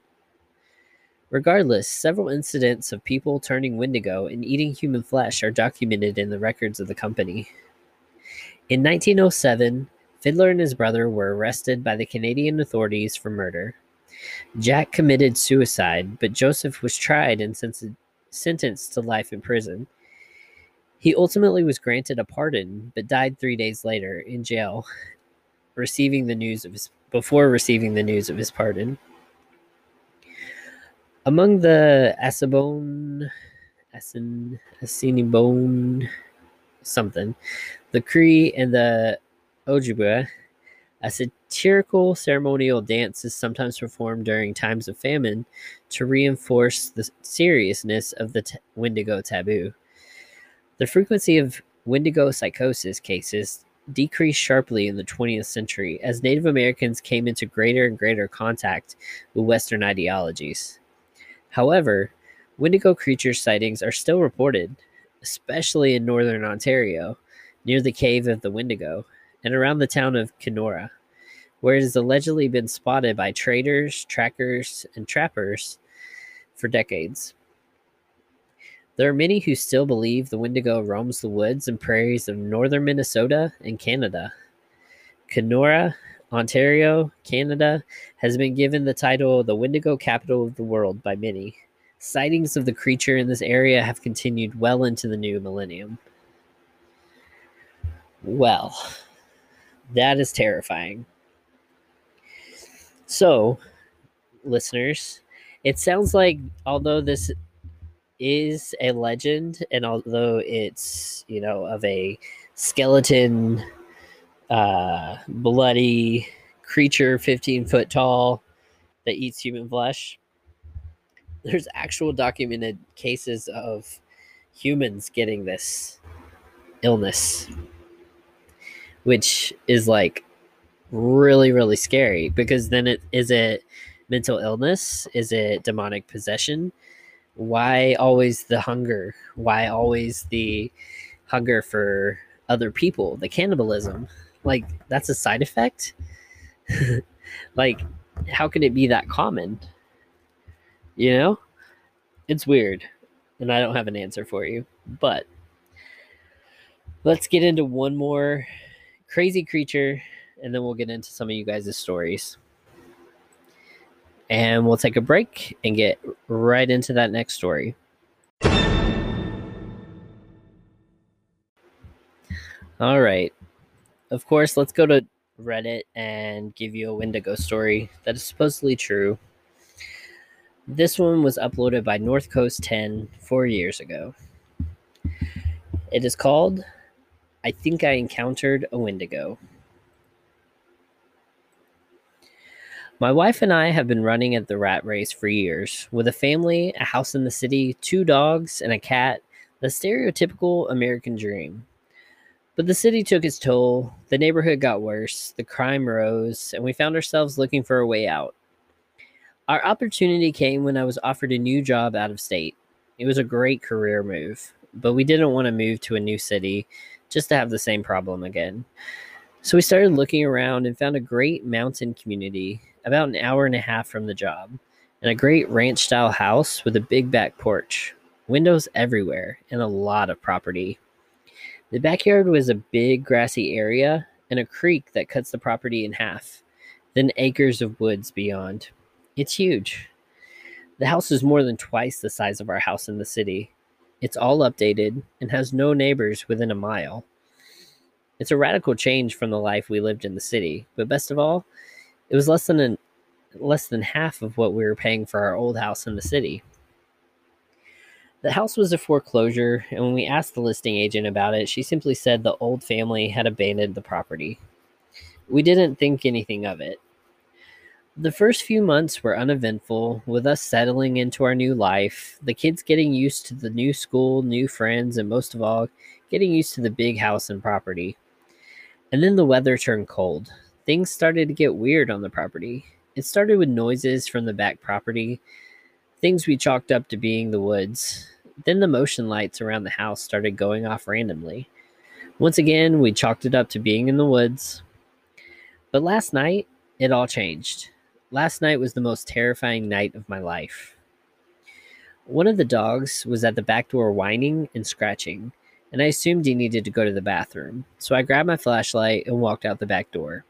Regardless, several incidents of people turning Wendigo and eating human flesh are documented in the records of the company. In 1907, Fiddler and his brother were arrested by the Canadian authorities for murder. Jack committed suicide, but Joseph was tried and sentenced to life in prison. He ultimately was granted a pardon, but died three days later in jail, receiving the news of his before receiving the news of his pardon. Among the Assabone, Assin, Assinibone, something, the Cree and the Ojibwe, a satirical ceremonial dance is sometimes performed during times of famine to reinforce the seriousness of the t- Wendigo taboo. The frequency of Wendigo psychosis cases decreased sharply in the 20th century as Native Americans came into greater and greater contact with Western ideologies. However, Wendigo creature sightings are still reported, especially in northern Ontario, near the Cave of the Wendigo, and around the town of Kenora where it has allegedly been spotted by traders, trackers, and trappers for decades. There are many who still believe the Wendigo roams the woods and prairies of northern Minnesota and Canada. Kenora, Ontario, Canada, has been given the title the Wendigo capital of the world by many. Sightings of the creature in this area have continued well into the new millennium. Well, that is terrifying. So, listeners, it sounds like although this is a legend and although it's, you know, of a skeleton, uh, bloody creature 15 foot tall that eats human flesh, there's actual documented cases of humans getting this illness, which is like really really scary because then it is it mental illness is it demonic possession why always the hunger why always the hunger for other people the cannibalism like that's a side effect (laughs) like, how can it be that common? You know? It's weird. And I don't have an answer for you. But let's get into one more crazy creature and then we'll get into some of you guys' stories. And we'll take a break and get right into that next story. All right. Of course, let's go to Reddit and give you a Wendigo story that is supposedly true. This one was uploaded by North Coast 10 four years ago. It is called I Think I Encountered a Wendigo. My wife and I have been running at the rat race for years. With a family, a house in the city, two dogs, and a cat, the stereotypical American dream. But the city took its toll, the neighborhood got worse, the crime rose, and we found ourselves looking for a way out. Our opportunity came when I was offered a new job out of state. It was a great career move, but we didn't want to move to a new city just to have the same problem again. So we started looking around and found a great mountain community about an hour and a half from the job, and a great ranch style house with a big back porch, windows everywhere, and a lot of property. The backyard was a big grassy area and a creek that cuts the property in half, then acres of woods beyond. It's huge. The house is more than twice the size of our house in the city. It's all updated and has no neighbors within a mile. It's a radical change from the life we lived in the city, but best of all, it was less than an, less than half of what we were paying for our old house in the city. The house was a foreclosure, and when we asked the listing agent about it, she simply said the old family had abandoned the property. We didn't think anything of it. The first few months were uneventful, with us settling into our new life, the kids getting used to the new school, new friends, and most of all, getting used to the big house and property. And then the weather turned cold things started to get weird on the property. It started with noises from the back property, things we chalked up to being the woods. Then the motion lights around the house started going off randomly. Once again, we chalked it up to being in the woods. But last night, it all changed. Last night was the most terrifying night of my life. One of the dogs was at the back door whining and scratching, and I assumed he needed to go to the bathroom. So I grabbed my flashlight and walked out the back door.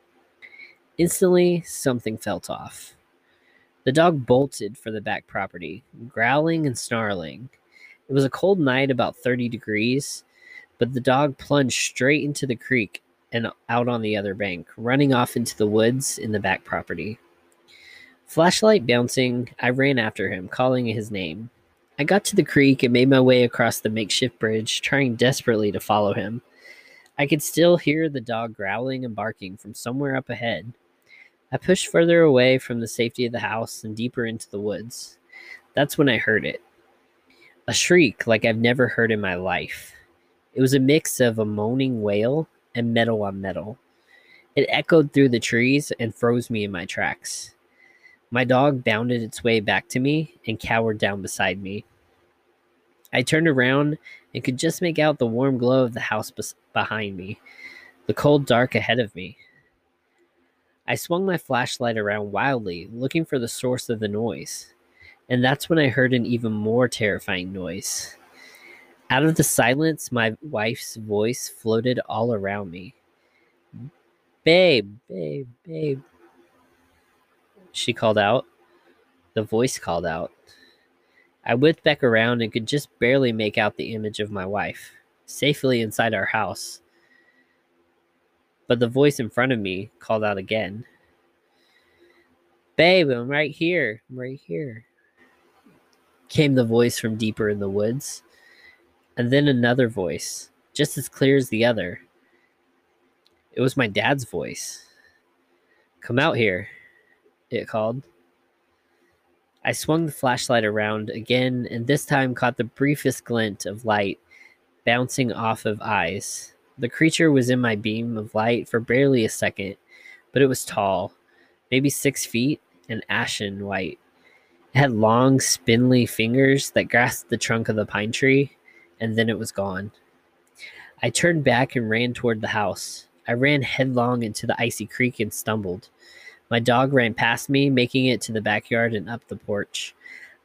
Instantly, something felt off. The dog bolted for the back property, growling and snarling. It was a cold night, about 30 degrees, but the dog plunged straight into the creek and out on the other bank, running off into the woods in the back property. Flashlight bouncing, I ran after him, calling his name. I got to the creek and made my way across the makeshift bridge, trying desperately to follow him. I could still hear the dog growling and barking from somewhere up ahead. I pushed further away from the safety of the house and deeper into the woods. That's when I heard it. A shriek like I've never heard in my life. It was a mix of a moaning wail and metal on metal. It echoed through the trees and froze me in my tracks. My dog bounded its way back to me and cowered down beside me. I turned around and could just make out the warm glow of the house bes- behind me, the cold dark ahead of me. I swung my flashlight around wildly, looking for the source of the noise. And that's when I heard an even more terrifying noise. Out of the silence, my wife's voice floated all around me. Babe, babe, babe. She called out. The voice called out. I whipped back around and could just barely make out the image of my wife, safely inside our house. But the voice in front of me called out again. Babe, I'm right here. I'm right here. Came the voice from deeper in the woods. And then another voice, just as clear as the other. It was my dad's voice. Come out here, it called. I swung the flashlight around again and this time caught the briefest glint of light bouncing off of eyes. The creature was in my beam of light for barely a second, but it was tall, maybe six feet, and ashen white. It had long, spindly fingers that grasped the trunk of the pine tree, and then it was gone. I turned back and ran toward the house. I ran headlong into the icy creek and stumbled. My dog ran past me, making it to the backyard and up the porch.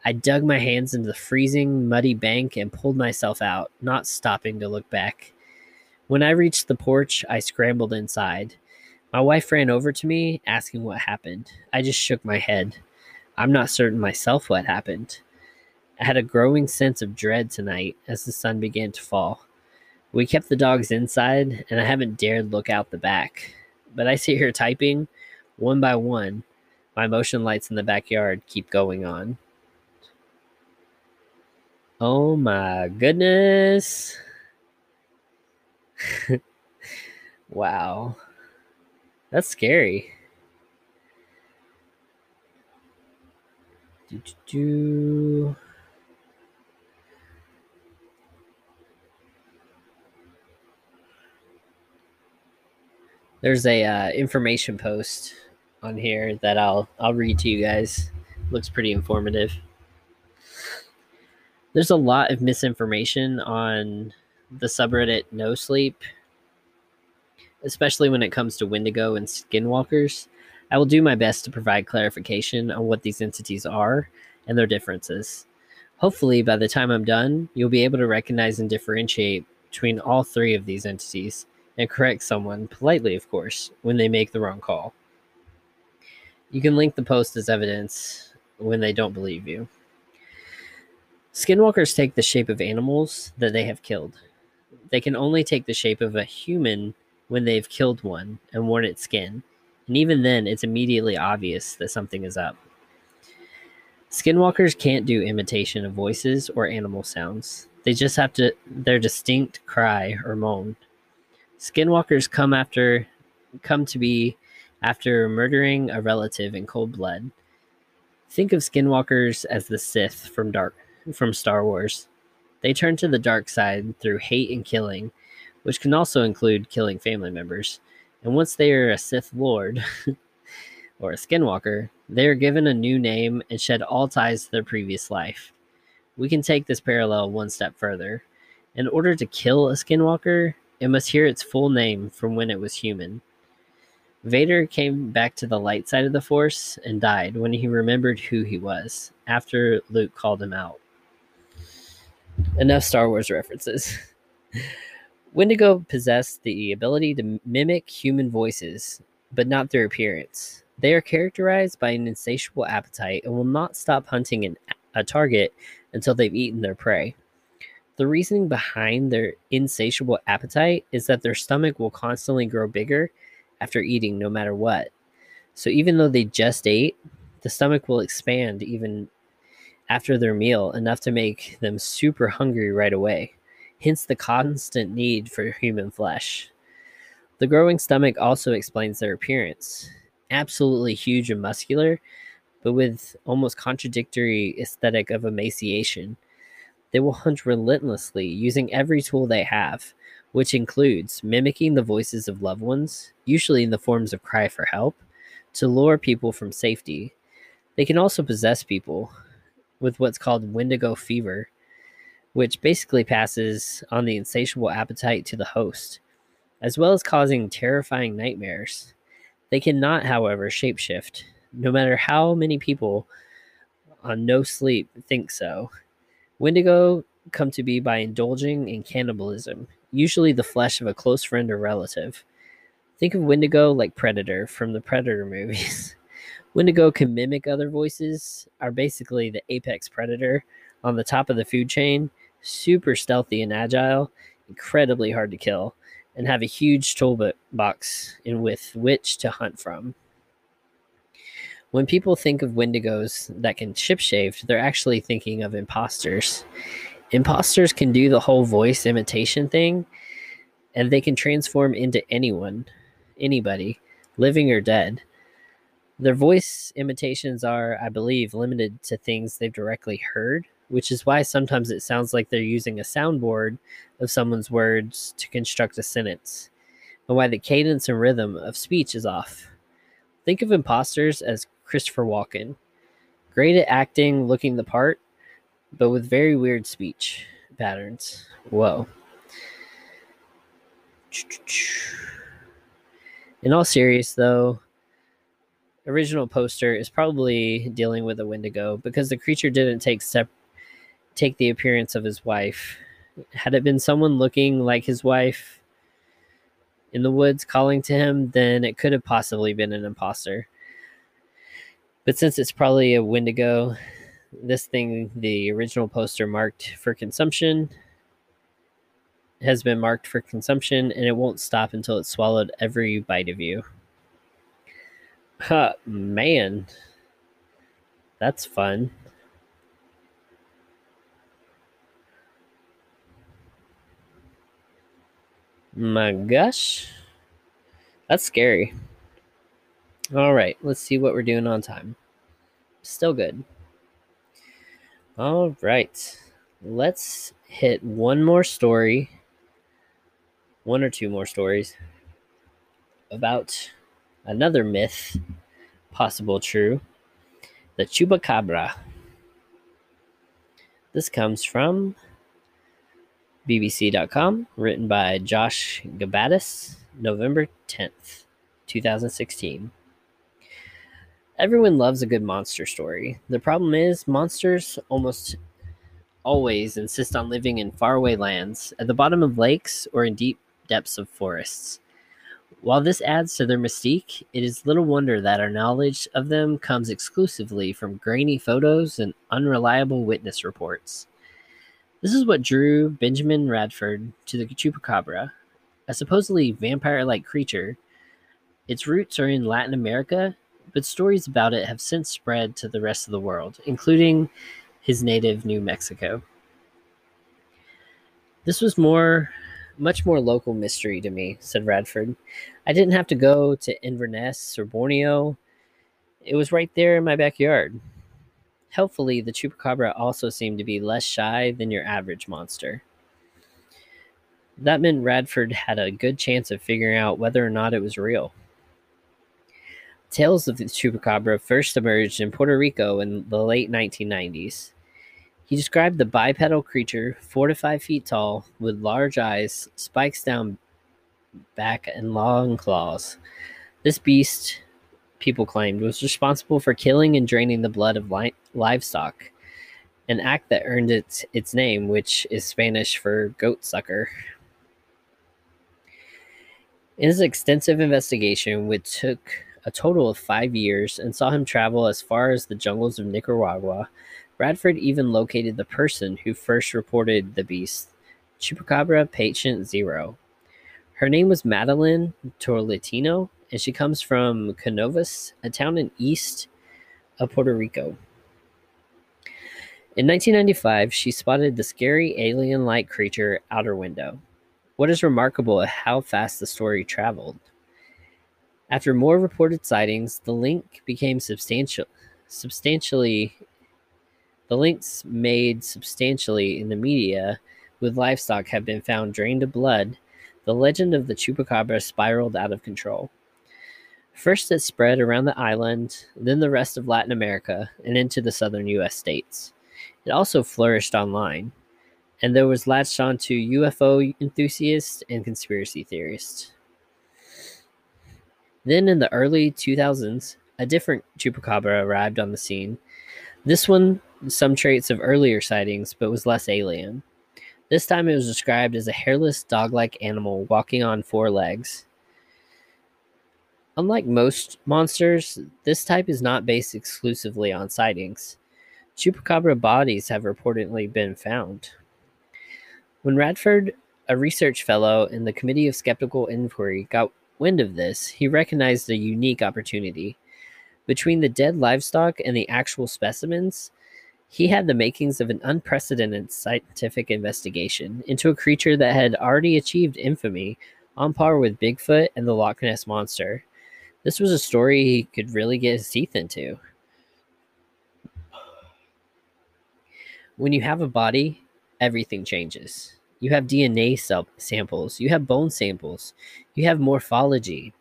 I dug my hands into the freezing, muddy bank and pulled myself out, not stopping to look back. When I reached the porch, I scrambled inside. My wife ran over to me, asking what happened. I just shook my head. I'm not certain myself what happened. I had a growing sense of dread tonight as the sun began to fall. We kept the dogs inside, and I haven't dared look out the back. But I sit here typing, one by one. My motion lights in the backyard keep going on. Oh my goodness. (laughs) wow. That's scary. Do, do, do. There's a uh, information post on here that I'll I'll read to you guys. Looks pretty informative there's a lot of misinformation on the subreddit No Sleep, especially when it comes to Wendigo and Skinwalkers. I will do my best to provide clarification on what these entities are and their differences. Hopefully, by the time I'm done, you'll be able to recognize and differentiate between all three of these entities and correct someone, politely, of course, when they make the wrong call. You can link the post as evidence when they don't believe you. Skinwalkers take the shape of animals that they have killed. They can only take the shape of a human when they've killed one and worn its skin, and even then, it's immediately obvious that something is up. Skinwalkers can't do imitation of voices or animal sounds. They just have to their distinct cry or moan. Skinwalkers come after come to be after murdering a relative in cold blood. Think of skinwalkers as the Sith from Dark from Star Wars. They turn to the dark side through hate and killing, which can also include killing family members. And once they are a Sith Lord (laughs) or a Skinwalker, they are given a new name and shed all ties to their previous life. We can take this parallel one step further. In order to kill a Skinwalker, it must hear its full name from when it was human. Vader came back to the light side of the Force and died when he remembered who he was, after Luke called him out. Enough Star Wars references. (laughs) Wendigo possess the ability to mimic human voices, but not their appearance. They are characterized by an insatiable appetite and will not stop hunting an, a target until they've eaten their prey. The reasoning behind their insatiable appetite is that their stomach will constantly grow bigger after eating no matter what. So even though they just ate, the stomach will expand even after their meal enough to make them super hungry right away, hence the constant need for human flesh. The growing stomach also explains their appearance. Absolutely huge and muscular, but with almost contradictory aesthetic of emaciation. They will hunt relentlessly using every tool they have, which includes mimicking the voices of loved ones, usually in the forms of cry for help, to lure people from safety. They can also possess people, with what's called Wendigo fever, which basically passes on the insatiable appetite to the host, as well as causing terrifying nightmares. They cannot, however, shapeshift, no matter how many people on no sleep think so. Wendigo come to be by indulging in cannibalism, usually the flesh of a close friend or relative. Think of Wendigo like Predator from the Predator (laughs) movies. Wendigo can mimic other voices, are basically the apex predator on the top of the food chain, super stealthy and agile, incredibly hard to kill, and have a huge toolbox in with which to hunt from. When people think of Wendigos that can shapeshift, they're actually thinking of imposters. Imposters can do the whole voice imitation thing, and they can transform into anyone, anybody, living or dead. Their voice imitations are, I believe, limited to things they've directly heard, which is why sometimes it sounds like they're using a soundboard of someone's words to construct a sentence, and why the cadence and rhythm of speech is off. Think of imposters as Christopher Walken, great at acting, looking the part, but with very weird speech patterns. Whoa. In all serious though, original poster is probably dealing with a Wendigo because the creature didn't take sep- take the appearance of his wife. Had it been someone looking like his wife in the woods calling to him, then it could have possibly been an imposter. But since it's probably a Wendigo, this thing, the original poster marked for consumption, has been marked for consumption and it won't stop until it's swallowed every bite of you. Huh, man. That's fun. My gosh. That's scary. All right, let's see what we're doing on time. Still good. All right. Let's hit one more story, one or two more stories about another myth, possible true, the chupacabra. This comes from BBC.com, written by Josh Gabbatiss, November 10th, 2016. Everyone loves a good monster story. The problem is, monsters almost always insist on living in faraway lands, at the bottom of lakes, or in deep depths of forests. While this adds to their mystique, it is little wonder that our knowledge of them comes exclusively from grainy photos and unreliable witness reports. This is what drew Benjamin Radford to the chupacabra, a supposedly vampire like creature. Its roots are in Latin America, but stories about it have since spread to the rest of the world, including his native New Mexico. This was more much more local mystery to me, said Radford. I didn't have to go to Inverness or Borneo. It was right there in my backyard. Helpfully, the chupacabra also seemed to be less shy than your average monster. That meant Radford had a good chance of figuring out whether or not it was real. Tales of the chupacabra first emerged in Puerto Rico in the late 1990s. He described the bipedal creature, four to five feet tall, with large eyes, spikes down back, and long claws. This beast people claimed, was responsible for killing and draining the blood of li- livestock, an act that earned it its name, which is Spanish for goat sucker. In his extensive investigation, which took a total of five years and saw him travel as far as the jungles of Nicaragua, Radford even located the person who first reported the beast, Chupacabra Patient Zero. Her name was Madeline Tolentino, and she comes from Canovas, a town in east of Puerto Rico. In 1995, she spotted the scary alien like creature out her window. What is remarkable is how fast the story traveled. After more reported sightings, the link became substantial, substantially. The links made substantially in the media with livestock have been found drained of blood. The legend of the chupacabra spiraled out of control. First, it spread around the island, then the rest of Latin America, and into the southern U.S. states. It also flourished online, and there was latched on to UFO enthusiasts and conspiracy theorists. Then, in the early 2000s, a different chupacabra arrived on the scene. This one, some traits of earlier sightings, but was less alien. This time, it was described as a hairless dog like animal walking on four legs. Unlike most monsters, this type is not based exclusively on sightings. Chupacabra bodies have reportedly been found. When Radford, a research fellow in the Committee of Skeptical Inquiry, got wind of this, he recognized a unique opportunity. Between the dead livestock and the actual specimens, he had the makings of an unprecedented scientific investigation into a creature that had already achieved infamy on par with Bigfoot and the Loch Ness Monster. This was a story he could really get his teeth into. When you have a body, everything changes. You have DNA sub- samples, you have bone samples, you have morphology.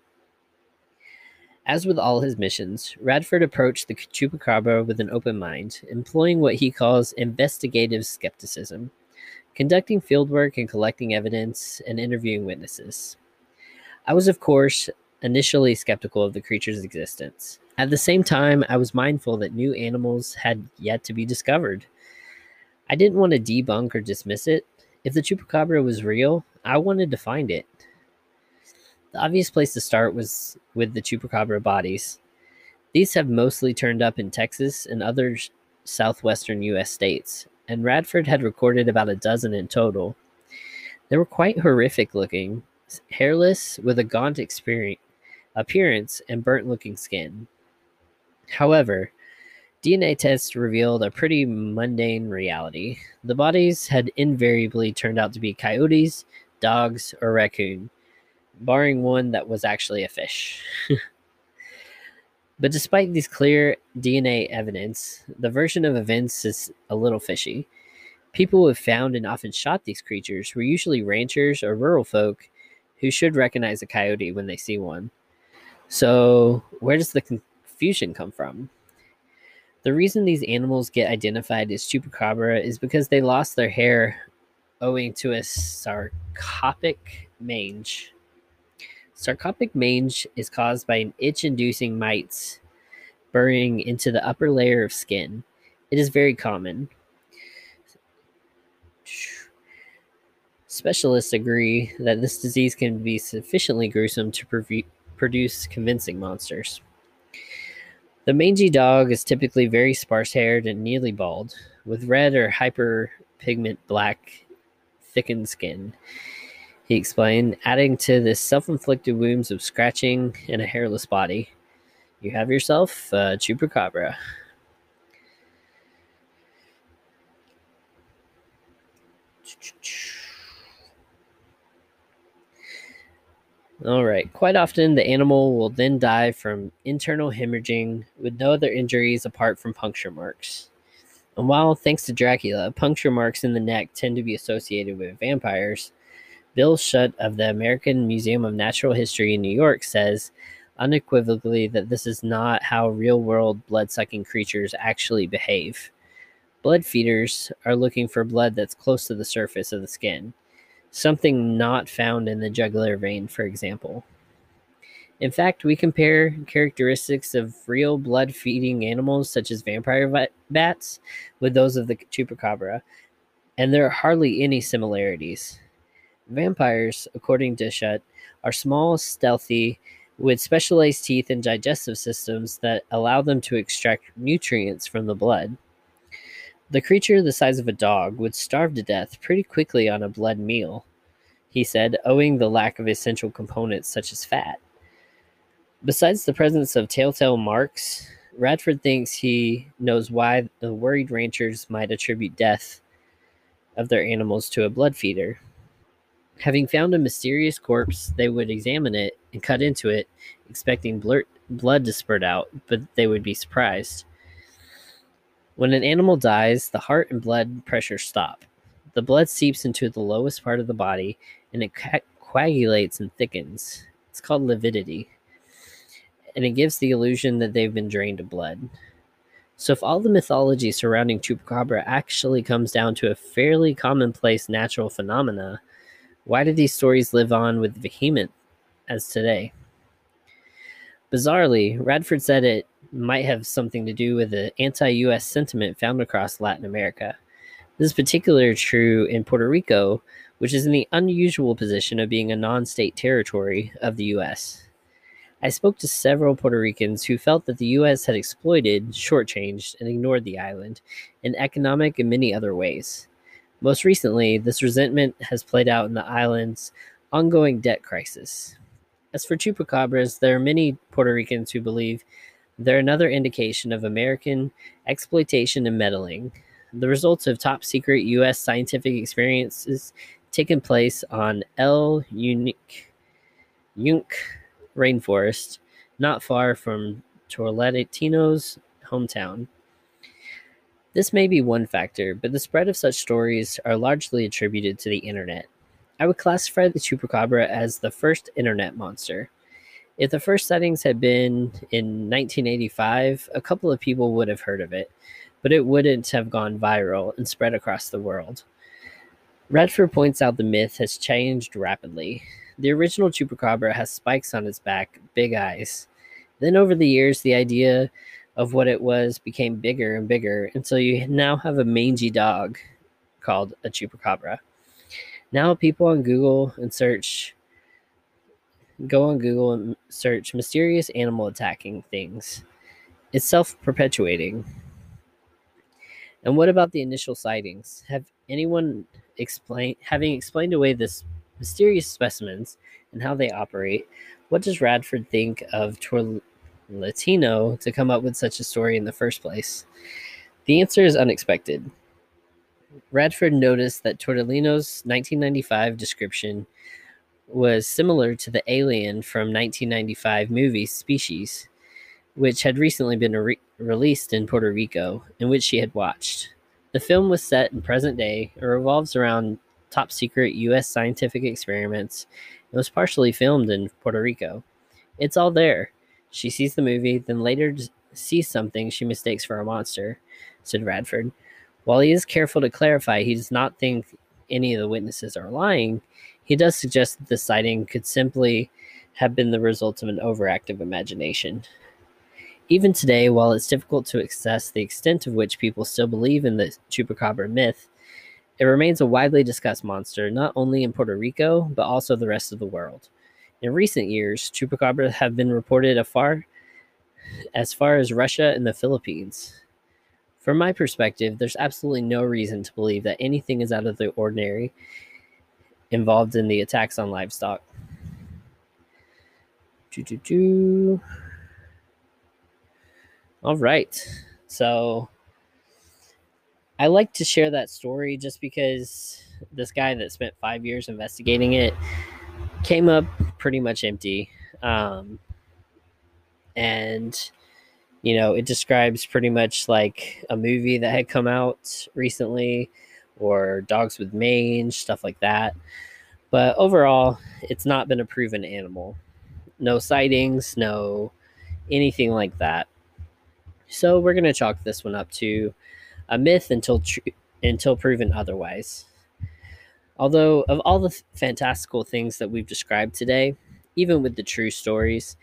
As with all his missions, Radford approached the Chupacabra with an open mind, employing what he calls investigative skepticism, conducting fieldwork and collecting evidence and interviewing witnesses. I was, of course, initially skeptical of the creature's existence. At the same time, I was mindful that new animals had yet to be discovered. I didn't want to debunk or dismiss it. If the chupacabra was real, I wanted to find it. The obvious place to start was with the chupacabra bodies. These have mostly turned up in Texas and other southwestern U.S. states, and Radford had recorded about a dozen in total. They were quite horrific looking, hairless, with a gaunt appearance and burnt looking skin. However, DNA tests revealed a pretty mundane reality. The bodies had invariably turned out to be coyotes, dogs, or raccoon, barring one that was actually a fish. (laughs) but despite these clear DNA evidence, the version of events is a little fishy. People who have found and often shot these creatures were usually ranchers or rural folk who should recognize a coyote when they see one. So, where does the confusion come from? The reason these animals get identified as chupacabra is because they lost their hair owing to a sarcoptic mange. Sarcoptic mange is caused by an itch inducing mites burrowing into the upper layer of skin. It is very common. Specialists agree that this disease can be sufficiently gruesome to produce convincing monsters. The mangy dog is typically very sparse haired and nearly bald, with red or hyperpigment black thickened skin. He explained, adding to the self inflicted wounds of scratching and a hairless body. You have yourself a chupacabra. All right. Quite often, the animal will then die from internal hemorrhaging with no other injuries apart from puncture marks. And while, thanks to Dracula, puncture marks in the neck tend to be associated with vampires, Bill Schutt of the American Museum of Natural History in New York says unequivocally that this is not how real world blood sucking creatures actually behave. Blood feeders are looking for blood that's close to the surface of the skin something not found in the jugular vein, for example. In fact, we compare characteristics of real blood feeding animals, such as vampire bats, with those of the chupacabra, and there are hardly any similarities. Vampires, according to Schutt, are small, stealthy, with specialized teeth and digestive systems that allow them to extract nutrients from the blood. The creature the size of a dog would starve to death pretty quickly on a blood meal, he said, owing the lack of essential components such as fat. Besides the presence of telltale marks, Radford thinks he knows why the worried ranchers might attribute death of their animals to a blood feeder. Having found a mysterious corpse, they would examine it and cut into it, expecting blur- blood to spurt out, but they would be surprised. When an animal dies, the heart and blood pressure stop. The blood seeps into the lowest part of the body and it coagulates and thickens. It's called lividity. And it gives the illusion that they've been drained of blood. So, if all the mythology surrounding Chupacabra actually comes down to a fairly commonplace natural phenomena, why do these stories live on with vehement as today? Bizarrely, Radford said it might have something to do with the anti US sentiment found across Latin America. This is particularly true in Puerto Rico, which is in the unusual position of being a non state territory of the US. I spoke to several Puerto Ricans who felt that the US had exploited, shortchanged, and ignored the island in economic and many other ways. Most recently, this resentment has played out in the island's ongoing debt crisis. As for chupacabras, there are many Puerto Ricans who believe they're another indication of American exploitation and meddling. The results of top secret U.S. scientific experiences taken place on El Unique Yunque rainforest, not far from Tolentino's hometown. This may be one factor, but the spread of such stories are largely attributed to the internet. I would classify the chupacabra as the first internet monster. If the first sightings had been in 1985, a couple of people would have heard of it, but it wouldn't have gone viral and spread across the world. Radford points out the myth has changed rapidly. The original chupacabra has spikes on its back, big eyes, Then over the years, the idea of what it was became bigger and bigger until you now have a mangy dog called a chupacabra. Now people on Google and search go on Google and search mysterious animal attacking things. It's self perpetuating. And what about the initial sightings? Have anyone explained having explained away this mysterious specimens and how they operate, what does Radford think of Torlatino to come up with such a story in the first place? The answer is unexpected. Radford noticed that Tortellino's 1995 description was similar to the alien from 1995 movie Species, which had recently been re- released in Puerto Rico, and which she had watched. The film was set in present day and revolves around top secret U.S. scientific experiments. It was partially filmed in Puerto Rico. It's all there. She sees the movie, then later sees something she mistakes for a monster, said Radford. While he is careful to clarify he does not think any of the witnesses are lying, he does suggest that the sighting could simply have been the result of an overactive imagination. Even today, while it's difficult to assess the extent of which people still believe in the chupacabra myth, it remains a widely discussed monster not only in Puerto Rico, but also the rest of the world. In recent years, chupacabra have been reported afar, as far as Russia and the Philippines. From my perspective, there's absolutely no reason to believe that anything is out of the ordinary involved in the attacks on livestock. All right. So I like to share that story just because this guy that spent five years investigating it came up pretty much empty. Um, and you know, it describes pretty much like a movie that had come out recently or dogs with mange, stuff like that. But overall, it's not been a proven animal. No sightings, no anything like that. So we're going to chalk this one up to a myth until tr- until proven otherwise. Although of all the fantastical things that we've described today, even with the true stories,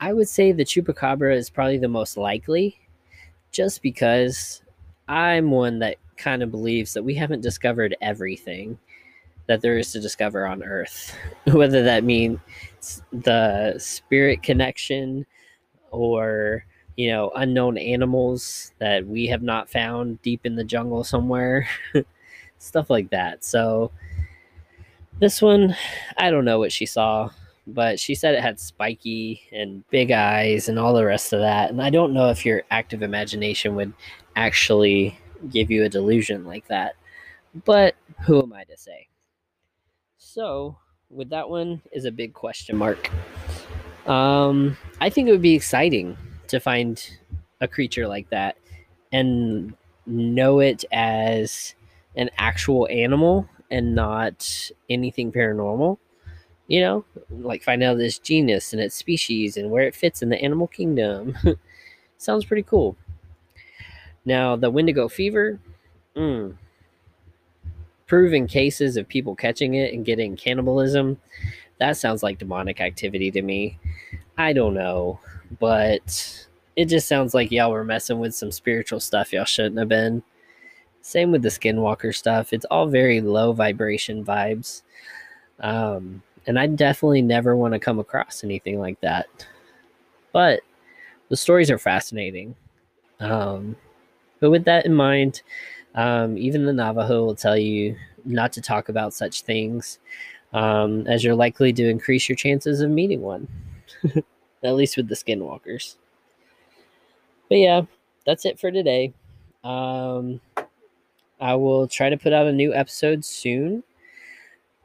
I would say the chupacabra is probably the most likely, just because I'm one that kind of believes that we haven't discovered everything that there is to discover on Earth, (laughs) whether that means the spirit connection or you know unknown animals that we have not found deep in the jungle somewhere, (laughs) stuff like that. So this one, I don't know what she saw but she said it had spiky and big eyes and all the rest of that. And I don't know if your active imagination would actually give you a delusion like that. But who am I to say? So, with that one is a big question mark. Um, I think it would be exciting to find a creature like that and know it as an actual animal and not anything paranormal you know, like find out this genus and its species and where it fits in the animal kingdom. (laughs) Sounds pretty cool. Now, the Wendigo fever, mm, proven cases of people catching it and getting cannibalism. That sounds like demonic activity to me. I don't know, but it just sounds like y'all were messing with some spiritual stuff y'all shouldn't have been. Same with the skinwalker stuff. It's all very low vibration vibes. Um, and I definitely never want to come across anything like that. But the stories are fascinating. Um, but with that in mind, um, even the Navajo will tell you not to talk about such things, um, as you're likely to increase your chances of meeting one, (laughs) at least with the skinwalkers. But yeah, that's it for today. Um, I will try to put out a new episode soon.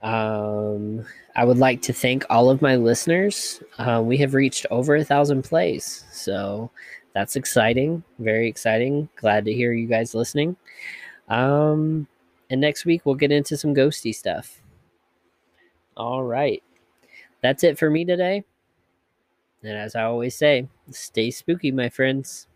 Um, I would like to thank all of my listeners. Uh, we have reached over a thousand plays, so that's exciting. Very exciting. Glad to hear you guys listening. Um, and next week we'll get into some ghosty stuff. All right. That's it for me today. And as I always say, stay spooky, my friends.